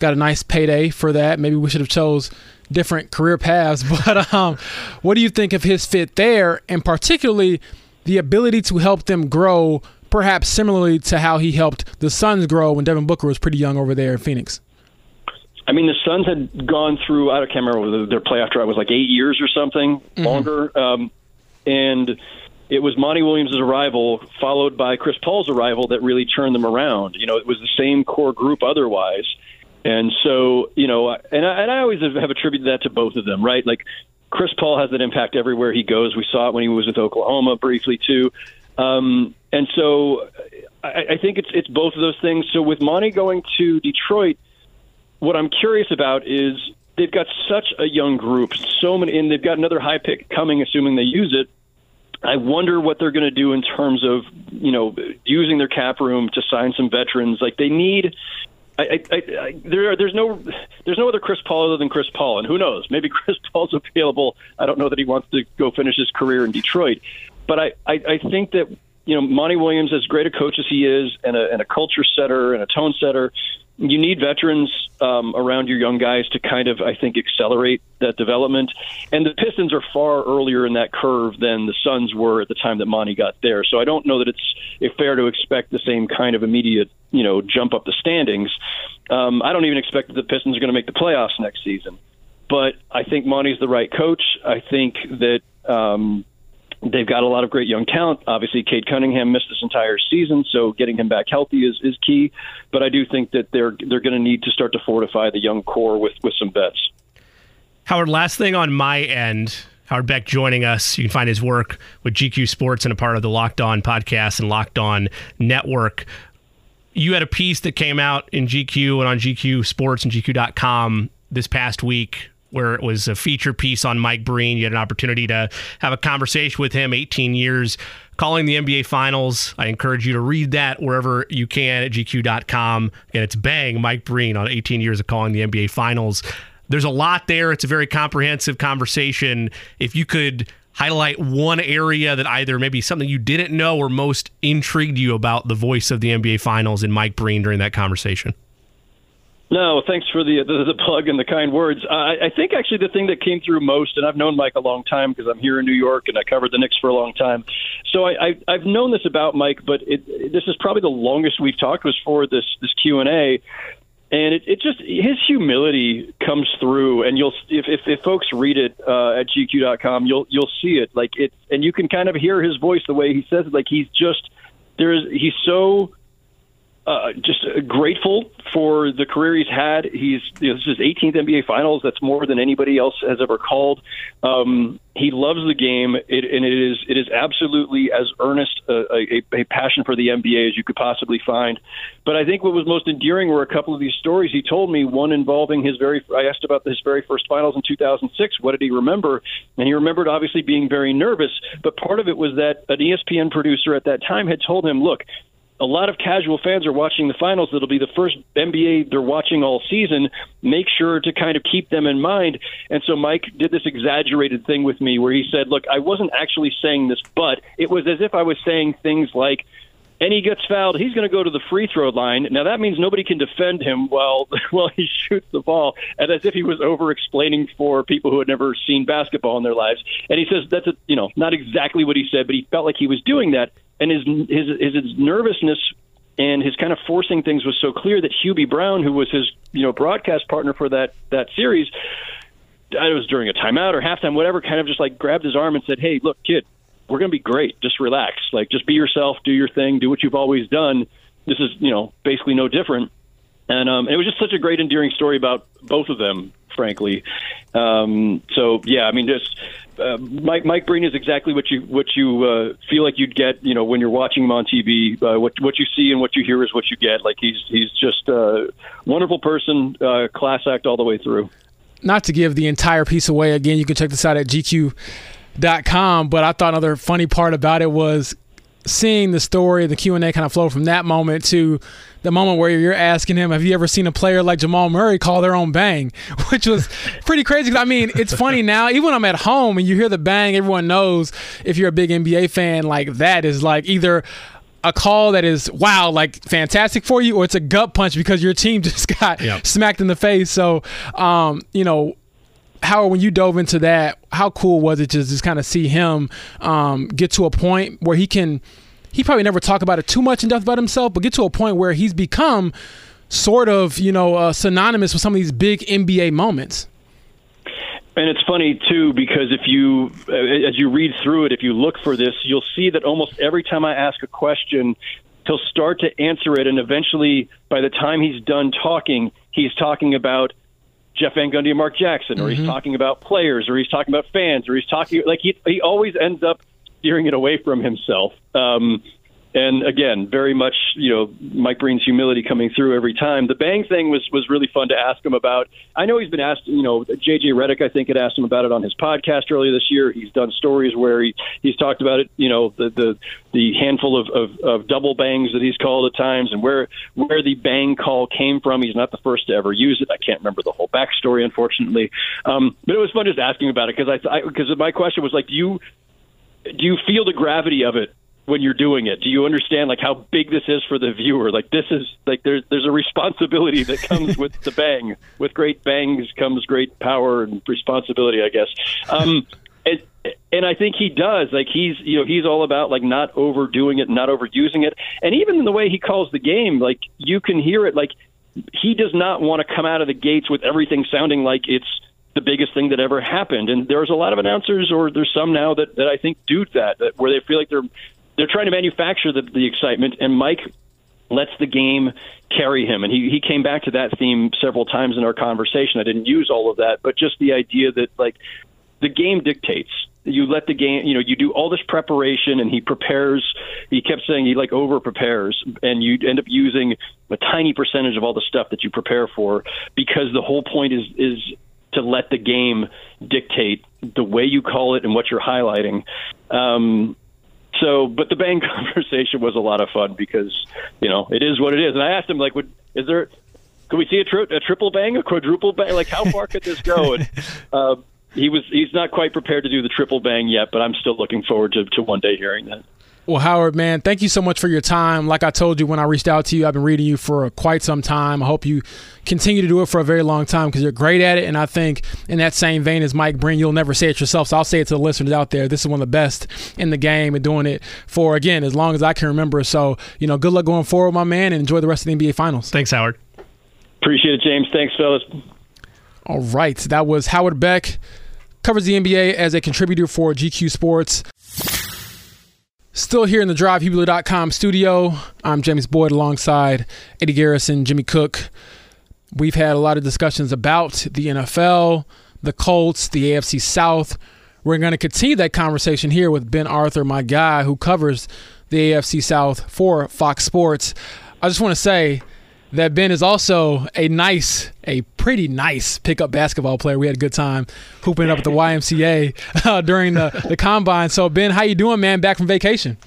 Got a nice payday for that. Maybe we should have chose – different career paths. But um, what do you think of his fit there, and particularly the ability to help them grow, perhaps similarly to how he helped the Suns grow when Devin Booker was pretty young over there in Phoenix? I mean, the Suns had gone through, I can't remember, their playoff drive was like eight years or something mm-hmm. longer. Um, and it was Monty Williams' arrival, followed by Chris Paul's arrival, that really turned them around. You know, it was the same core group otherwise. And so, you know, and I, and I always have attributed that to both of them, right? Like Chris Paul has that impact everywhere he goes. We saw it when he was with Oklahoma briefly too. Um, and so I, I think it's it's both of those things. So with Monty going to Detroit, what I'm curious about is they've got such a young group, so many, and they've got another high pick coming, assuming they use it. I wonder what they're going to do in terms of you know using their cap room to sign some veterans. Like they need I, I, I, there, there's no, there's no other Chris Paul other than Chris Paul, and who knows? Maybe Chris Paul's available. I don't know that he wants to go finish his career in Detroit, but I, I, I think that you know Monty Williams, as great a coach as he is, and a, and a culture setter and a tone setter, you need veterans um, around your young guys to kind of, I think, accelerate that development. And the Pistons are far earlier in that curve than the Suns were at the time that Monty got there. So I don't know that it's fair to expect the same kind of immediate, you know, jump up the standings. Um, I don't even expect that the Pistons are going to make the playoffs next season. But I think Monty's the right coach. I think that um, They've got a lot of great young talent. Obviously, Cade Cunningham missed this entire season, so getting him back healthy is, is key. But I do think that they're they're going to need to start to fortify the young core with with some vets. Howard, last thing on my end. Howard Beck joining us. You can find his work with GQ Sports and a part of the Locked On podcast and Locked On Network. You had a piece that came out in GQ and on GQ Sports and GQ.com this past week where it was a feature piece on Mike Breen. You had an opportunity to have a conversation with him, 18 years calling the NBA Finals. I encourage you to read that wherever you can at gq.com. And it's bang, Mike Breen on 18 years of calling the NBA Finals. There's a lot there. It's a very comprehensive conversation. If you could highlight one area that either maybe something you didn't know or most intrigued you about the voice of the NBA Finals and Mike Breen during that conversation. No, thanks for the, the, the plug and the kind words. I, I think actually the thing that came through most, and I've known Mike a long time because I'm here in New York and I covered the Knicks for a long time. So I, I, I've known this about Mike, but it, this is probably the longest we've talked was for this this Q and A, and it, it just his humility comes through, and you'll if if, if folks read it uh, at GQ.com, you'll you'll see it like it, and you can kind of hear his voice the way he says it, like he's just there's he's so uh, just grateful for the career he's had. He's you know, this is his 18th NBA Finals. That's more than anybody else has ever called. Um, he loves the game, it, and it is it is absolutely as earnest a, a, a passion for the NBA as you could possibly find. But I think what was most endearing were a couple of these stories he told me. One involving his very I asked about his very first finals in 2006. What did he remember? And he remembered obviously being very nervous. But part of it was that an ESPN producer at that time had told him, "Look." A lot of casual fans are watching the finals. It'll be the first NBA they're watching all season. Make sure to kind of keep them in mind. And so Mike did this exaggerated thing with me where he said, Look, I wasn't actually saying this, but it was as if I was saying things like, and he gets fouled, he's going to go to the free throw line. Now that means nobody can defend him while while he shoots the ball, and as if he was over explaining for people who had never seen basketball in their lives. And he says that's a, you know not exactly what he said, but he felt like he was doing that, and his his his, nervousness and his kind of forcing things was so clear that Hubie Brown, who was his you know broadcast partner for that that series, it was during a timeout or halftime, whatever, kind of just like grabbed his arm and said, "Hey, look, kid, we're going to be great. Just relax. Like, just be yourself, do your thing, do what you've always done. This is, you know, basically no different." And um, it was just such a great, endearing story about both of them, frankly. Um, so yeah, I mean, just uh, Mike Mike Breen is exactly what you what you uh, feel like you'd get, you know, when you're watching him on TV. Uh, what what you see and what you hear is what you get. Like he's he's just a wonderful person, uh, class act all the way through not to give the entire piece away again, you can check this out at gq.com. But I thought another funny part about it was seeing the story, the Q and A kind of flow from that moment to the moment where you're asking him, "Have you ever seen a player like Jamal Murray call their own bang?" Which was pretty crazy. I mean, it's funny now. Even when I'm at home and you hear the bang, everyone knows if you're a big NBA fan, like that is like either a call that is wow, like fantastic for you, or it's a gut punch because your team just got yep. smacked in the face. So, um, you know, Howard, when you dove into that, how cool was it to just kind of see him um, get to a point where he can? He probably never talk about it too much in depth about himself, but get to a point where he's become sort of, you know, uh, synonymous with some of these big NBA moments. And it's funny too because if you, uh, as you read through it, if you look for this, you'll see that almost every time I ask a question, he'll start to answer it, and eventually, by the time he's done talking, he's talking about Jeff Van Gundy and Mark Jackson, or mm-hmm. he's talking about players, or he's talking about fans, or he's talking like he he always ends up steering it away from himself. Um, and again, very much you know Mike Breen's humility coming through every time. The bang thing was was really fun to ask him about. I know he's been asked. You know, JJ Redick I think had asked him about it on his podcast earlier this year. He's done stories where he he's talked about it. You know, the the the handful of, of, of double bangs that he's called at times, and where where the bang call came from. He's not the first to ever use it. I can't remember the whole backstory, unfortunately. Um, but it was fun just asking about it because I because my question was like, do you do you feel the gravity of it when you're doing it? Do you understand like how big this is for the viewer? Like this is like there's there's a responsibility that comes with the bang. With great bangs comes great power and responsibility, I guess. Um, and, and I think he does. Like he's you know he's all about like not overdoing it, not overusing it, and even in the way he calls the game, like you can hear it. Like he does not want to come out of the gates with everything sounding like it's the biggest thing that ever happened. And there's a lot of announcers, or there's some now that, that I think do that, that where they feel like they're they're trying to manufacture the, the excitement, and Mike lets the game carry him. And he, he came back to that theme several times in our conversation. I didn't use all of that, but just the idea that like the game dictates. You let the game, you know, you do all this preparation, and he prepares. He kept saying he like over prepares, and you end up using a tiny percentage of all the stuff that you prepare for because the whole point is is to let the game dictate the way you call it and what you're highlighting. Um, so, but the bang conversation was a lot of fun because you know it is what it is. And I asked him like, would is there? Could we see a, tri- a triple bang, a quadruple bang? Like, how far could this go? And uh, he was he's not quite prepared to do the triple bang yet, but I'm still looking forward to, to one day hearing that. Well, Howard, man, thank you so much for your time. Like I told you when I reached out to you, I've been reading you for quite some time. I hope you continue to do it for a very long time because you're great at it. And I think in that same vein as Mike Breen, you'll never say it yourself. So I'll say it to the listeners out there. This is one of the best in the game and doing it for, again, as long as I can remember. So, you know, good luck going forward, my man, and enjoy the rest of the NBA Finals. Thanks, Howard. Appreciate it, James. Thanks, fellas. All right. That was Howard Beck. Covers the NBA as a contributor for GQ Sports. Still here in the DriveHubler.com studio. I'm James Boyd alongside Eddie Garrison, Jimmy Cook. We've had a lot of discussions about the NFL, the Colts, the AFC South. We're going to continue that conversation here with Ben Arthur, my guy who covers the AFC South for Fox Sports. I just want to say that Ben is also a nice, a pretty nice pickup basketball player. We had a good time hooping up at the YMCA uh, during the, the combine. So Ben, how you doing, man? Back from vacation?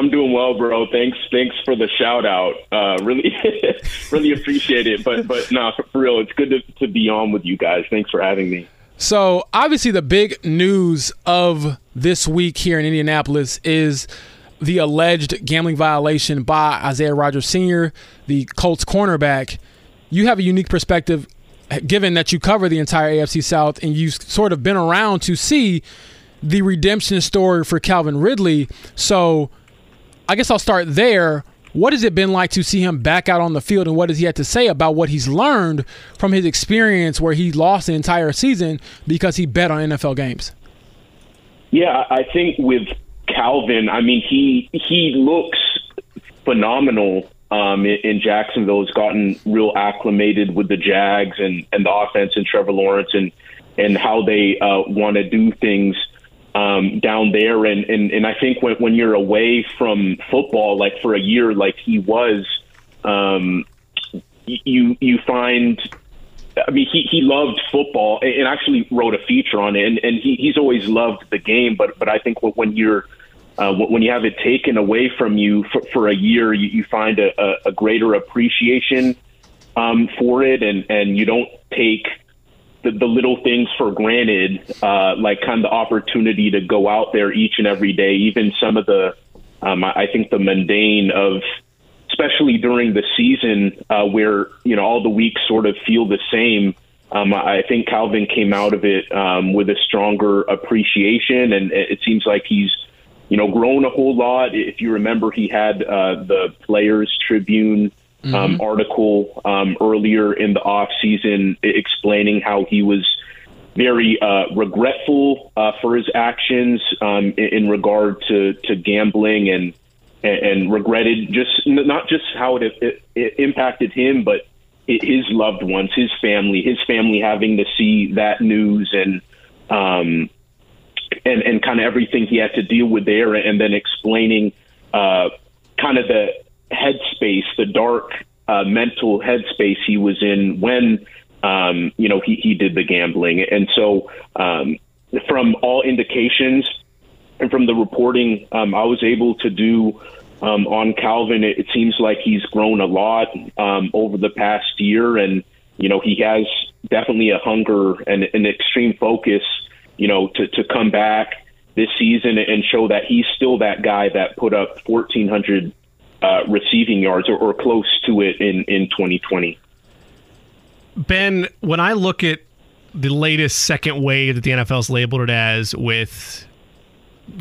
I'm doing well, bro. Thanks, thanks for the shout out. Uh, really, really appreciate it. But, but no, for real, it's good to, to be on with you guys. Thanks for having me. So obviously, the big news of this week here in Indianapolis is the alleged gambling violation by Isaiah Rodgers Sr., the Colts cornerback, you have a unique perspective given that you cover the entire AFC South and you've sort of been around to see the redemption story for Calvin Ridley. So I guess I'll start there. What has it been like to see him back out on the field, and what has he had to say about what he's learned from his experience where he lost the entire season because he bet on NFL games? Yeah, I think with Calvin, I mean he he looks phenomenal um, in, Jacksonville. Has gotten real acclimated with the Jags and and the offense and Trevor Lawrence and and how they uh, want to do things um, down there. And, and, and I think when, when you're away from football, like for a year, like he was, um, you, you find, I mean, he, he loved football and actually wrote a feature on it. And, and he, he's always loved the game. But, but I think when you're, uh, when you have it taken away from you for, for a year, you, you find a, a, greater appreciation um, for it, and, and you don't take the, the little things for granted, uh, like kind of the opportunity to go out there each and every day, even some of the, um, I think the mundane of, especially during the season uh, where you know all the weeks sort of feel the same. Um, I think Calvin came out of it um, with a stronger appreciation, and it seems like he's you know grown a whole lot. If you remember, he had uh, the Players Tribune um, mm-hmm. article um, earlier in the off season explaining how he was very uh, regretful uh, for his actions um, in, in, regard to, to gambling and, and, and regretted just not just how it, it, it impacted him, but his loved ones, his family, his family having to see that news and um, and and kind of everything he had to deal with there, and then explaining uh, kind of the headspace, the dark uh, mental headspace he was in when um, you know he, he did the gambling, and so um, from all indications and from the reporting um, I was able to do um, on Calvin, it, it seems like he's grown a lot um, over the past year, and you know he has definitely a hunger and an extreme focus, you know, to to come back this season and show that he's still that guy that put up 1,400 uh, receiving yards or, or close to it in, in 2020. Ben, when I look at the latest second wave that the NFL's labeled it as with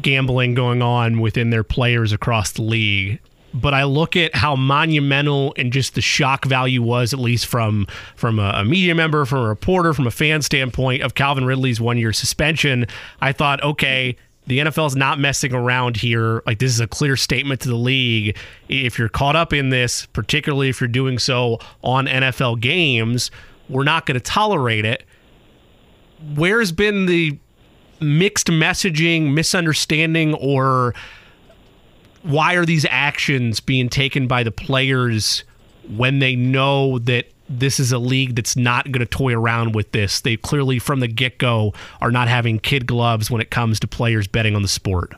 gambling going on within their players across the league, but I look at how monumental and just the shock value was, at least from from a, a, media member, from a reporter, from a fan standpoint of Calvin Ridley's one year suspension. I thought, okay, the NFL is not messing around here. Like this is a clear statement to the league. If you're caught up in this, particularly if you're doing so on NFL games, we're not going to tolerate it. Where's been the mixed messaging, misunderstanding, or why are these actions being taken by the players when they know that this is a league that's not going to toy around with this. They clearly, from the get go, are not having kid gloves when it comes to players betting on the sport.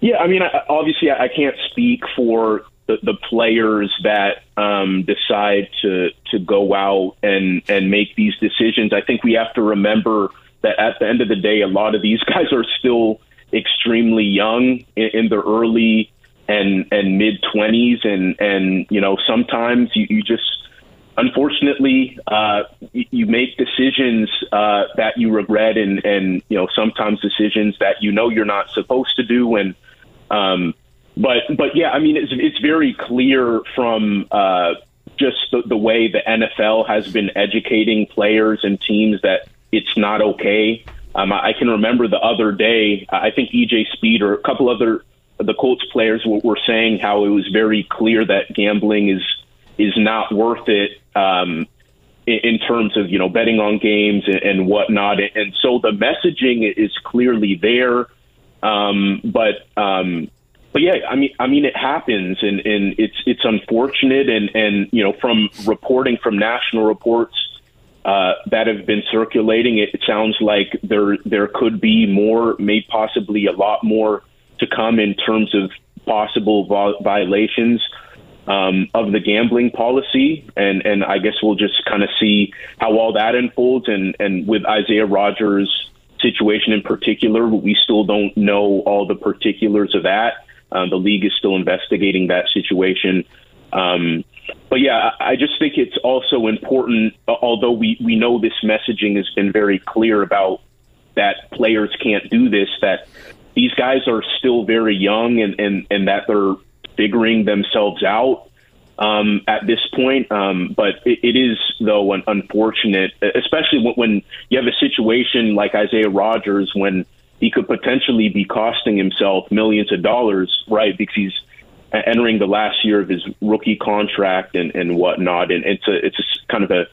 Yeah, I mean, obviously, I can't speak for the, the players that um, decide to to go out and and make these decisions. I think we have to remember that at the end of the day, a lot of these guys are still extremely young in, in their early and and mid twenties, and and you know sometimes you, you just unfortunately, uh, you make decisions uh, that you regret, and and you know sometimes decisions that you know you're not supposed to do. And um, but but yeah, I mean it's it's very clear from uh, just the, the way the NFL has been educating players and teams that it's not okay. Um, I can remember the other day, I think EJ Speed or a couple other the Colts players were, were saying how it was very clear that gambling is is not worth it um, in, in, terms of you know betting on games and, and, whatnot. And so the messaging is clearly there, um, but um, but yeah, I mean, I mean, it happens, and, and it's it's unfortunate, and and you know, from reporting from national reports uh, that have been circulating, it, sounds like there there could be more, may possibly a lot more to come in terms of possible violations um, of the gambling policy, and and I guess we'll just kind of see how all that unfolds. And and with Isaiah Rodgers' situation in particular, we still don't know all the particulars of that. Uh, the league is still investigating that situation. Um, but yeah, I just think it's also important, although we, we know this messaging has been very clear about that players can't do this, that these guys are still very young and, and, and that they're figuring themselves out um, at this point. Um, but it, it is, though, an unfortunate, especially when, when you have a situation like Isaiah Rodgers when he could potentially be costing himself millions of dollars, right? Because he's entering the last year of his rookie contract and, and whatnot. And it's a it's a kind of a,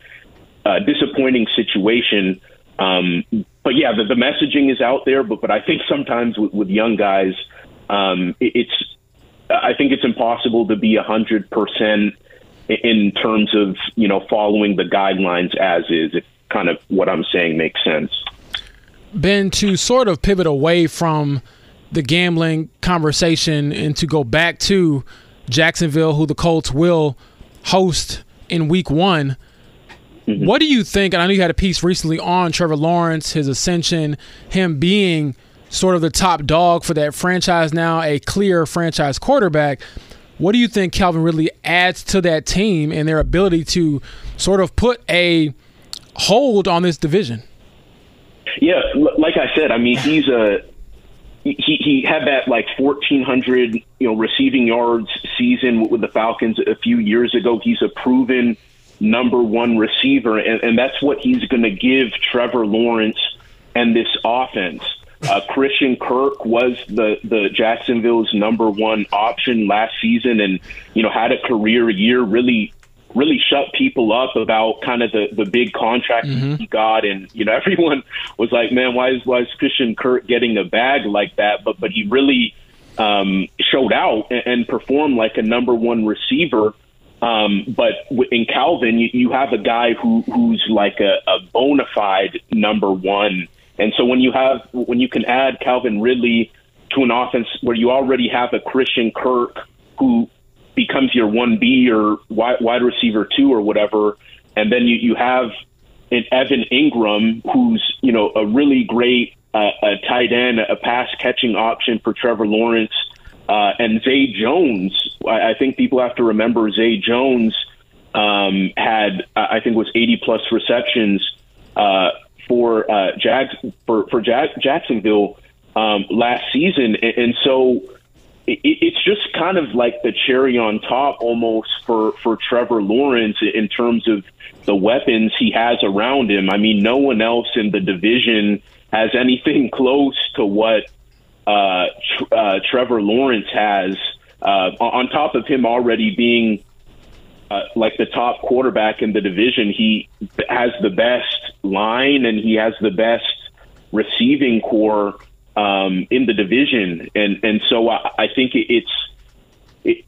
a disappointing situation. Um, but yeah, the, the messaging is out there. But but I think sometimes with, with young guys, um, it, it's I think it's impossible to be a hundred percent in terms of you know following the guidelines as is. If kind of what I'm saying makes sense. Ben, to sort of pivot away from the gambling conversation and to go back to Jacksonville, who the Colts will host in week one. Mm-hmm. What do you think? And I know you had a piece recently on Trevor Lawrence, his ascension, him being sort of the top dog for that franchise now, a clear franchise quarterback. What do you think Calvin Ridley adds to that team and their ability to sort of put a hold on this division? Yeah, like I said, I mean, he's a he he had that like 1400 you know receiving yards season with the Falcons a few years ago. He's a proven number one receiver, and, and that's what he's going to give Trevor Lawrence and this offense. Uh, Christian Kirk was the the Jacksonville's number one option last season, and you know had a career year. Really really shut people up about kind of the the big contract mm-hmm. he got, and you know everyone was like, "Man, why is why is Christian Kirk getting a bag like that?" But but he really um, showed out and, and performed like a number one receiver. Um, but in Calvin, you, you have a guy who who's like a, a bona fide number one, and so when you have when you can add Calvin Ridley to an offense where you already have a Christian Kirk who becomes your one B or wide, receiver two or whatever, and then you you have an Evan Engram who's you know a really great uh, a tight end, a pass catching option for Trevor Lawrence, uh, and Zay Jones. I, I think people have to remember Zay Jones um, had I think was 80 plus receptions uh, for uh, Jags for for Jag- Jacksonville um, last season, and, and so it, it's just kind of like the cherry on top almost for, for Trevor Lawrence in terms of the weapons he has around him. I mean, no one else in the division has anything close to what uh, tr- uh, Trevor Lawrence has. Uh, on top of him already being uh, like the top quarterback in the division, he has the best line and he has the best receiving corps um, in the division, and and so I, I think it, it's it,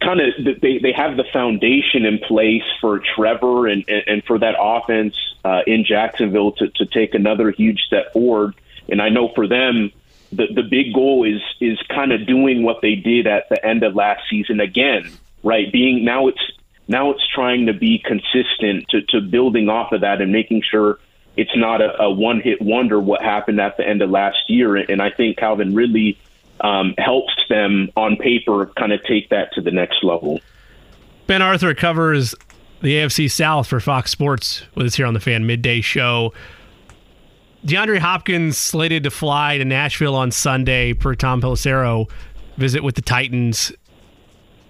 kind of they they have the foundation in place for Trevor and and, and for that offense uh, in Jacksonville to to take another huge step forward. And I know for them, the the big goal is is kind of doing what they did at the end of last season again, right? Being now it's now it's trying to be consistent to to building off of that and making sure it's not a, a one hit wonder what happened at the end of last year. And I think Calvin Ridley um, helps them on paper kind of take that to the next level. Ben Arthur covers the AFC South for Fox Sports with us here on the Fan Midday Show. DeAndre Hopkins slated to fly to Nashville on Sunday per Tom Pelissero visit with the Titans.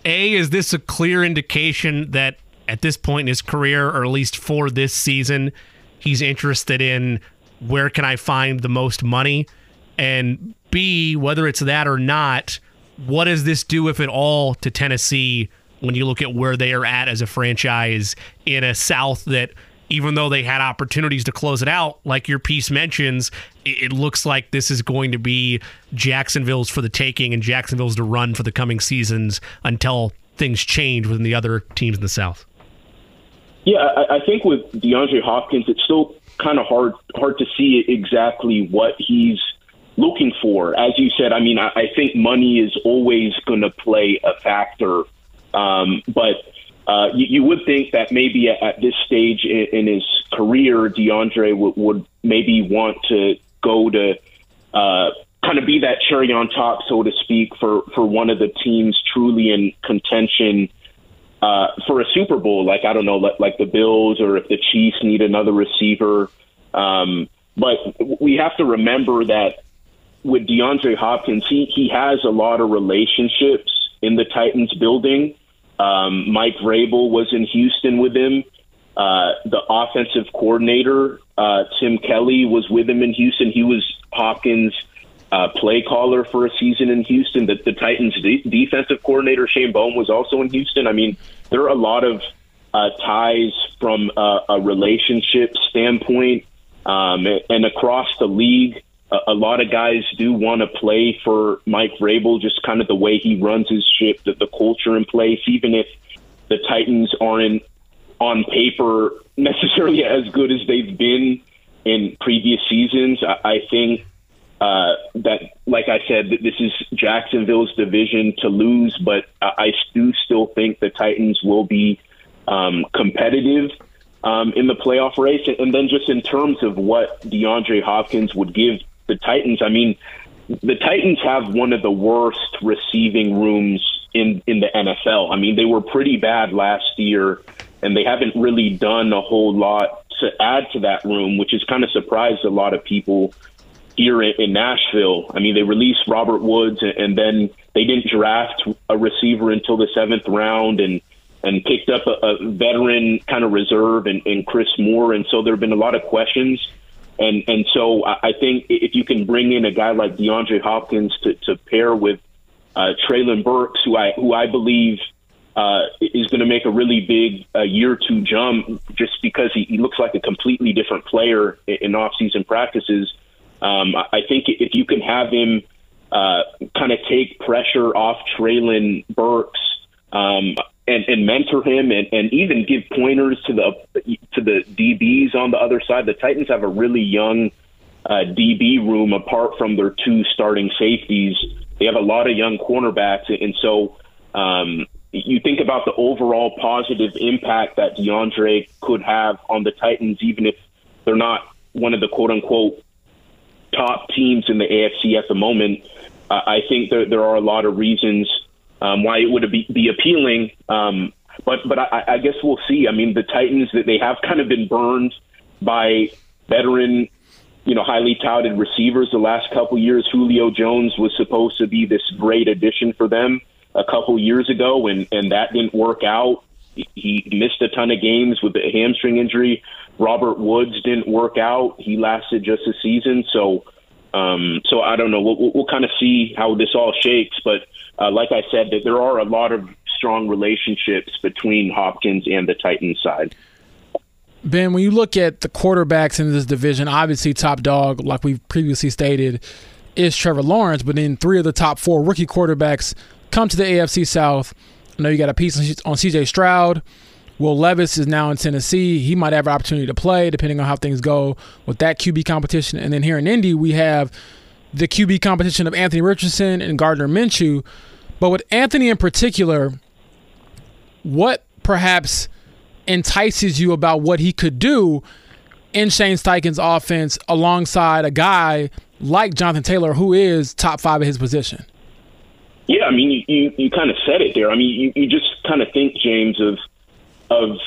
A, is this a clear indication that at this point in his career, or at least for this season, he's interested in where can I find the most money? And B, whether it's that or not, what does this do, if at all, to Tennessee when you look at where they are at as a franchise in a South that, even though they had opportunities to close it out, like your piece mentions, it, looks like this is going to be Jacksonville's for the taking and Jacksonville's to run for the coming seasons until things change within the other teams in the South? Yeah, I, I think with DeAndre Hopkins, it's still kind of hard hard to see exactly what he's looking for. As you said, I mean, I, I think money is always going to play a factor, um, but uh, you, you would think that maybe at, at this stage in, in his career, DeAndre would, would maybe want to go to uh, kind of be that cherry on top, so to speak, for for one of the teams truly in contention uh, for a Super Bowl. Like I don't know, like, like the Bills or if the Chiefs need another receiver. Um, but we have to remember that with DeAndre Hopkins, he he has a lot of relationships in the Titans building. Um, Mike Vrabel was in Houston with him. Uh, the offensive coordinator, uh, Tim Kelly, was with him in Houston. He was Hopkins' uh, play caller for a season in Houston. The, the Titans' de- defensive coordinator, Shane Bowen, was also in Houston. I mean, there are a lot of uh, ties from a, a relationship standpoint um, and across the league. A, a lot of guys do want to play for Mike Vrabel, just kind of the way he runs his ship, the, the culture in place, even if the Titans aren't on paper necessarily as good as they've been in previous seasons. I, I think uh, that, like I said, this is Jacksonville's division to lose, but I do still think the Titans will be um, competitive um, in the playoff race. And then just in terms of what DeAndre Hopkins would give the Titans, I mean, the Titans have one of the worst receiving rooms in in the NFL. I mean, they were pretty bad last year and they haven't really done a whole lot to add to that room, which has kind of surprised a lot of people here in, Nashville. I mean, they released Robert Woods, and, then they didn't draft a receiver until the seventh round, and and picked up a, a veteran kind of reserve and, and Chris Moore, and so there have been a lot of questions. And and so I think if you can bring in a guy like DeAndre Hopkins to, to pair with uh, Treylon Burks, who I who I believe uh, is going to make a really big uh, year two jump just because he, he looks like a completely different player in, in off-season practices. Um, I think if you can have him uh, kind of take pressure off Treylon Burks um, and, and mentor him and, and even give pointers to the to the DBs on the other side, the Titans have a really young uh, DB room apart from their two starting safeties. They have a lot of young cornerbacks, and so um, you think about the overall positive impact that DeAndre could have on the Titans, even if they're not one of the quote unquote top teams in the AFC at the moment. Uh, I think there, there are a lot of reasons um, why it would be, be appealing. Um, but but I, I guess we'll see. I mean, the Titans that they have kind of been burned by veteran, you know, highly touted receivers the last couple years. Julio Jones was supposed to be this great addition for them a couple years ago, and and that didn't work out. He missed a ton of games with a hamstring injury. Robert Woods didn't work out. He lasted just a season. So, um, so I don't know. We'll, we'll kind of see how this all shakes. But uh, like I said, that there are a lot of strong relationships between Hopkins and the Titans side. Ben, when you look at the quarterbacks in this division, obviously top dog, like we've previously stated, is Trevor Lawrence. But then three of the top four rookie quarterbacks come to the AFC South. I know you got a piece on CJ Stroud. Will Levis is now in Tennessee. He might have an opportunity to play depending on how things go with that QB competition. And then here in Indy, we have the QB competition of Anthony Richardson and Gardner Minshew. But with Anthony in particular, what perhaps entices you about what he could do in Shane Steichen's offense alongside a guy like Jonathan Taylor, who is top five at his position? Yeah, I mean, you, you, you kind of said it there. I mean, you, you just kind of think, James, of of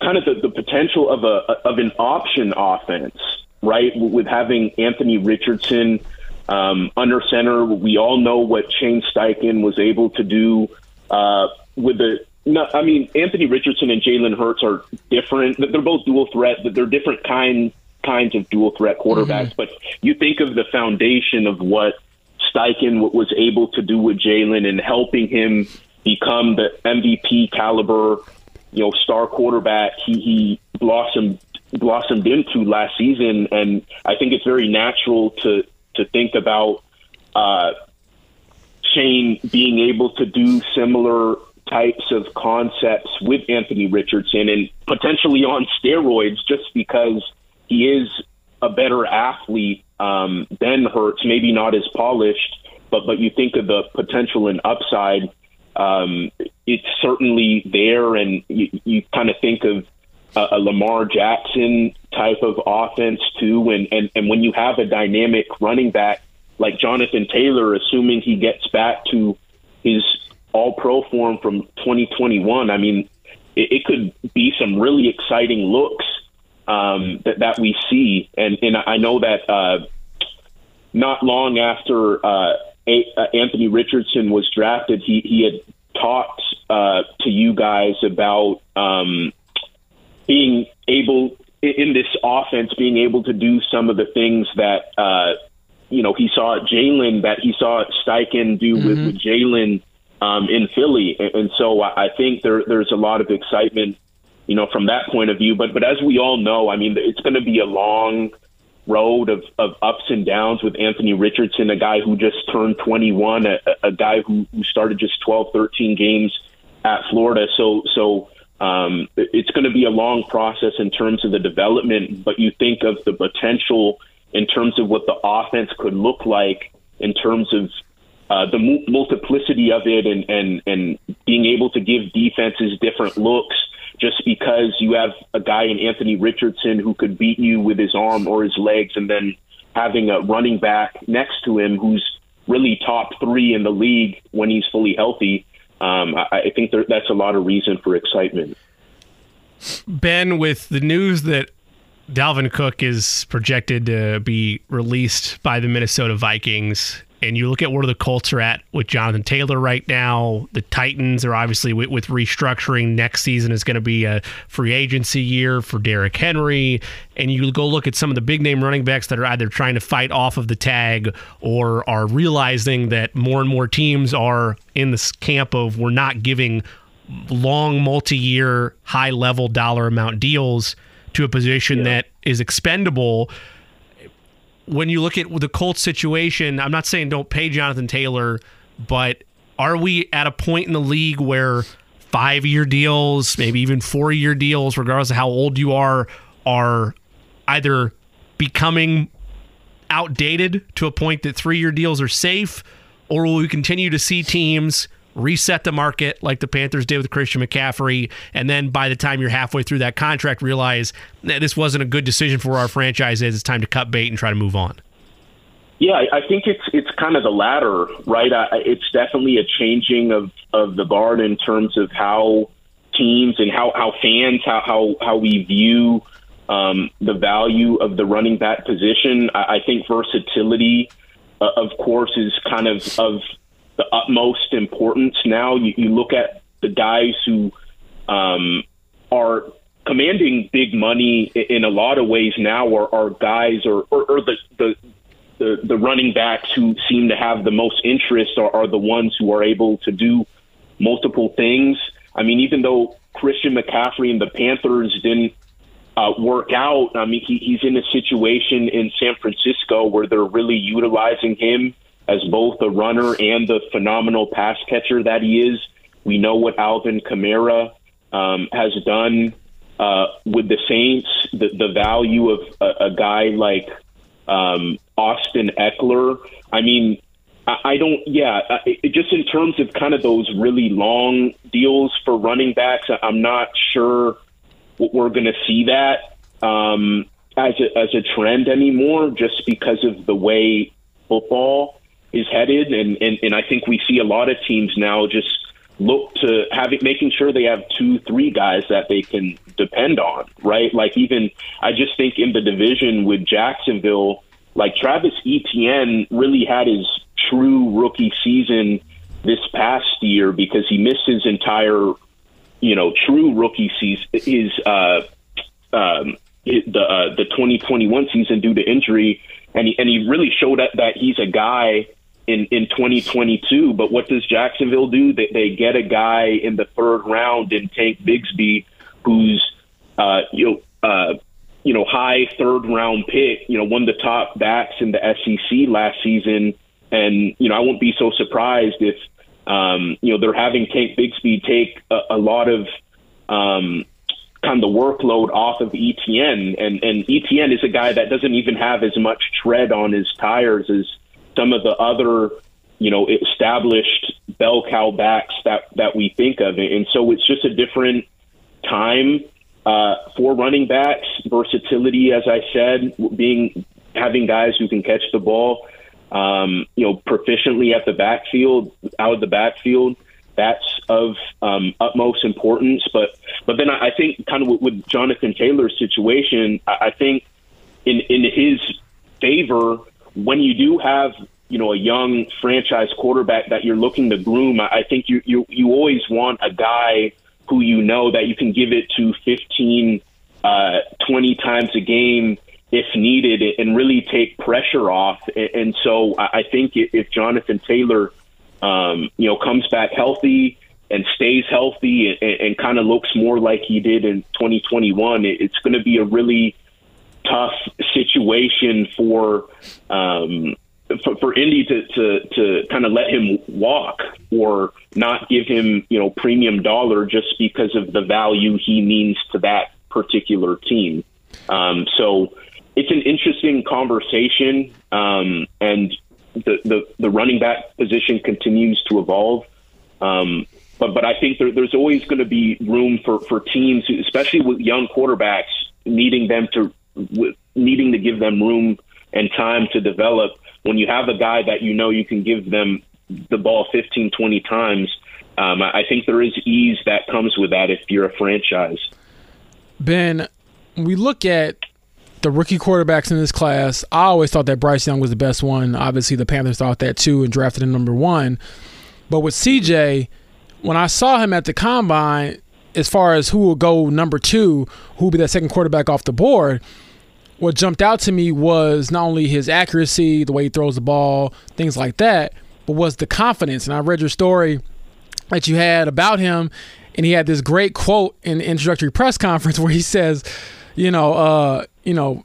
kind of the, the potential of a of an option offense, right? With having Anthony Richardson um, under center, we all know what Shane Steichen was able to do uh, with the. No, I mean, Anthony Richardson and Jalen Hurts are different. They're both dual threat, but they're different kind kinds of dual threat quarterbacks. Mm-hmm. But you think of the foundation of what Steichen was able to do with Jalen and helping him become the MVP caliber, you know, star quarterback he, he blossomed blossomed into last season. And I think it's very natural to to think about uh, Shane being able to do similar types of concepts with Anthony Richardson and potentially on steroids just because he is a better athlete um, than Hurts, maybe not as polished, but but you think of the potential and upside. Um, it's certainly there, and you, you kind of think of a, a Lamar Jackson type of offense too. And, and and when you have a dynamic running back like Jonathan Taylor, assuming he gets back to his All Pro form from 2021. I mean, it, it could be some really exciting looks um, that that we see, and and I know that uh, not long after uh, a- uh, Anthony Richardson was drafted, he he had talked uh, to you guys about um, being able in this offense, being able to do some of the things that uh, you know he saw Jalen, that he saw Steichen do mm-hmm. with, with Jalen um, in Philly, and, and so I think there, there's a lot of excitement, you know, from that point of view. But but as we all know, I mean, it's going to be a long road of, of ups and downs with Anthony Richardson, a guy who just turned 21, a, a guy who, who started just 12, 13 games at Florida. So so um, it's going to be a long process in terms of the development, but you think of the potential in terms of what the offense could look like in terms of uh, the mu- multiplicity of it and, and, and being able to give defenses different looks just because you have a guy in Anthony Richardson who could beat you with his arm or his legs and then having a running back next to him who's really top three in the league when he's fully healthy um, I, I, think there, that's a lot of reason for excitement. Ben, with the news that Dalvin Cook is projected to be released by the Minnesota Vikings, and you look at where the Colts are at with Jonathan Taylor right now. The Titans are obviously with, with restructuring. Next season is going to be a free agency year for Derrick Henry. And you go look at some of the big name running backs that are either trying to fight off of the tag or are realizing that more and more teams are in this camp of we're not giving long, multi year, high level dollar amount deals to a position yeah. that is expendable when you look at the Colts situation, I'm not saying don't pay Jonathan Taylor, but are we at a point in the league where five year deals, maybe even four year deals, regardless of how old you are, are either becoming outdated to a point that three year deals are safe, or will we continue to see teams reset the market like the Panthers did with Christian McCaffrey, and then by the time you're halfway through that contract, realize that this wasn't a good decision for our franchise. It's time to cut bait and try to move on. Yeah, I think it's it's kind of the latter, right? It's definitely a changing of of the guard in terms of how teams and how how fans how how how we view um, the value of the running back position. I, I think versatility, uh, of course, is kind of of the utmost importance now. You, you look at the guys who um, are commanding big money in a lot of ways now are, are guys or, or, or the, the, the, the running backs who seem to have the most interest are, are the ones who are able to do multiple things. I mean, even though Christian McCaffrey and the Panthers didn't uh, work out, I mean, he, he's in a situation in San Francisco where they're really utilizing him as both a runner and the phenomenal pass catcher that he is. We know what Alvin Kamara um, has done uh, with the Saints, the, the value of a, a guy like um, Austin Ekeler. I mean, I, I don't, yeah, it, just in terms of kind of those really long deals for running backs, I'm not sure we're going to see that um, as, a, as a trend anymore just because of the way football is headed, and, and, and I think we see a lot of teams now just look to having making sure they have two, three guys that they can depend on, right? Like even I just think in the division with Jacksonville, like Travis Etienne really had his true rookie season this past year because he missed his entire, you know, true rookie season, his uh, um, the uh, the 2021 season due to injury, and he and he really showed that, that he's a guy in in 2022. But what does Jacksonville do? They, they get a guy in the third round in Tank Bigsby, who's uh, you know. Uh, you know, high third round pick, you know, one of the top backs in the SEC last season. And, you know, I won't be so surprised if, um, you know, they're having Tank Bigsby take a, a lot of, um, kind of the workload off of Etienne, And, and Etienne is a guy that doesn't even have as much tread on his tires as, some of the other, you know, established bell cow backs that that we think of, and so it's just a different time uh, for running backs. Versatility, as I said, being having guys who can catch the ball. um, you know, proficiently at the backfield, out of the backfield, that's of um, utmost importance. But but then I, think kind of with, with Jonathan Taylor's situation, I, I think in in his favor when you do have you know a young franchise quarterback that you're looking to groom, I think you you you always want a guy who you know that you can give it to 15, uh, 20 times a game if needed and really take pressure off. And so I think if Jonathan Taylor, um, you know, comes back healthy and stays healthy and, and kind of looks more like he did in 2021, it's going to be a really tough situation for um, for, for Indy to, to, to kind of let him walk or not give him, you know, premium dollar just because of the value he means to that particular team. Um, so it's an interesting conversation, um, and the, the, the running back position continues to evolve. Um, but but I think there, there's always going to be room for, for teams, especially with young quarterbacks, needing them to needing to give them room and time to develop when you have a guy that you know you can give them the ball 15, 20 times, um, I think there is ease that comes with that if you're a franchise. Ben, we look at the rookie quarterbacks in this class. I always thought that Bryce Young was the best one. Obviously, the Panthers thought that too and drafted him number one. But with CJ, when I saw him at the combine, as far as who will go number two, who will be that second quarterback off the board, what jumped out to me was not only his accuracy, the way he throws the ball, things like that, but was the confidence. And I read your story that you had about him, and he had this great quote in the introductory press conference where he says, you know, uh, you know,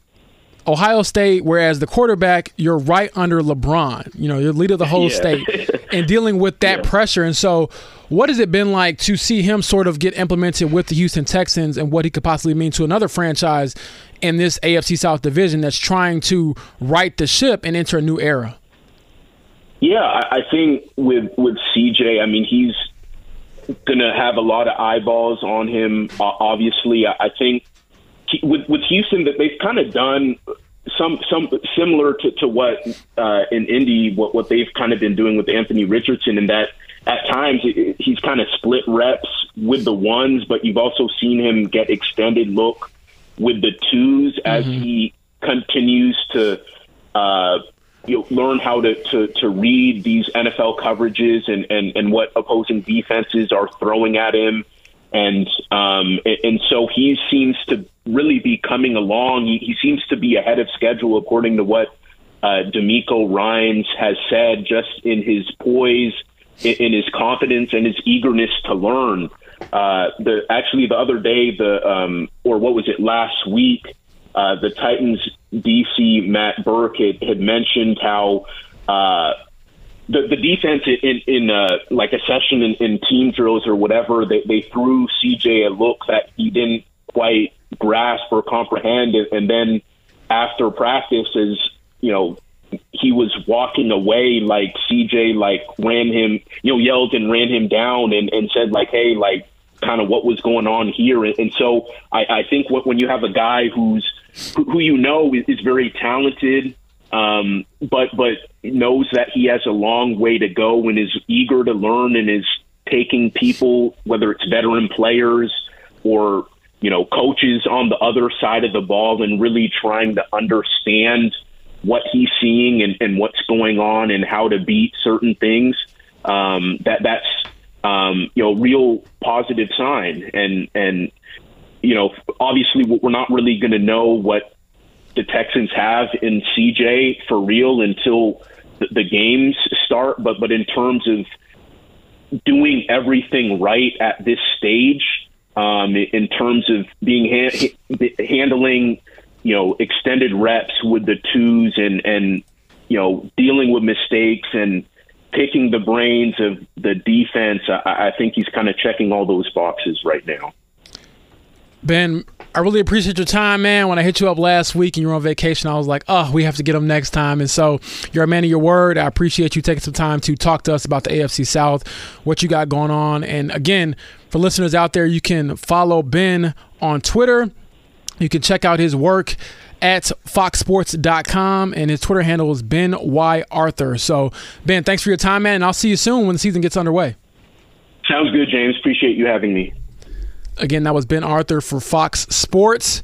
Ohio State, whereas the quarterback, you're right under LeBron. You know, you're leader of the whole yeah. state and dealing with that yeah. pressure. And so, what has it been like to see him sort of get implemented with the Houston Texans and what he could possibly mean to another franchise in this AFC South division that's trying to right the ship and enter a new era? Yeah, I think with with CJ, I mean, he's to have a lot of eyeballs on him. Obviously, I think with with Houston that they've kind of done some some similar to, to what uh, in Indy what what they've kind of been doing with Anthony Richardson in that at times he's kind of split reps with the ones, but you've also seen him get extended look with the 2s as mm-hmm. he continues to uh, you know, learn how to, to, to read these NFL coverages and, and, and what opposing defenses are throwing at him. And um, and so he seems to really be coming along. He, he seems to be ahead of schedule, according to what uh, DeMeco Ryans has said, just in his poise, in, in his confidence, and his eagerness to learn. Uh, the actually the other day, the um, or what was it last week? Uh, the Titans DC Matt Burke had, had mentioned how uh, the the defense in in uh, like a session in, in team drills or whatever they they threw CJ a look that he didn't quite grasp or comprehend, and then after practice, as you know, he was walking away like CJ like ran him, you know, yelled and ran him down and, and said like, hey, like kind of what was going on here. And so I, I think what, when you have a guy who's who, you know is, is very talented, um, but but knows that he has a long way to go and is eager to learn and is taking people, whether it's veteran players or you know coaches on the other side of the ball, and really trying to understand what he's seeing and, and what's going on and how to beat certain things. Um, that that's um, you know real positive sign. And and you know obviously we're not really going to know what the Texans have in CJ for real until the, the games start. But but in terms of doing everything right at this stage um, in terms of being ha- handling you know, extended reps with the twos and, and, you know, dealing with mistakes and picking the brains of the defense. I, I think he's kind of checking all those boxes right now. Ben, I really appreciate your time, man. When I hit you up last week and you were on vacation, I was like, oh, we have to get him next time. And so you're a man of your word. I appreciate you taking some time to talk to us about the AFC South, what you got going on. And again, for listeners out there, you can follow Ben on Twitter You can check out his work at foxsports.com and his Twitter handle is Ben Y. Arthur. So, Ben, thanks for your time, man, and I'll see you soon when the season gets underway. Sounds good, James. Appreciate you having me. Again, that was Ben Arthur for Fox Sports.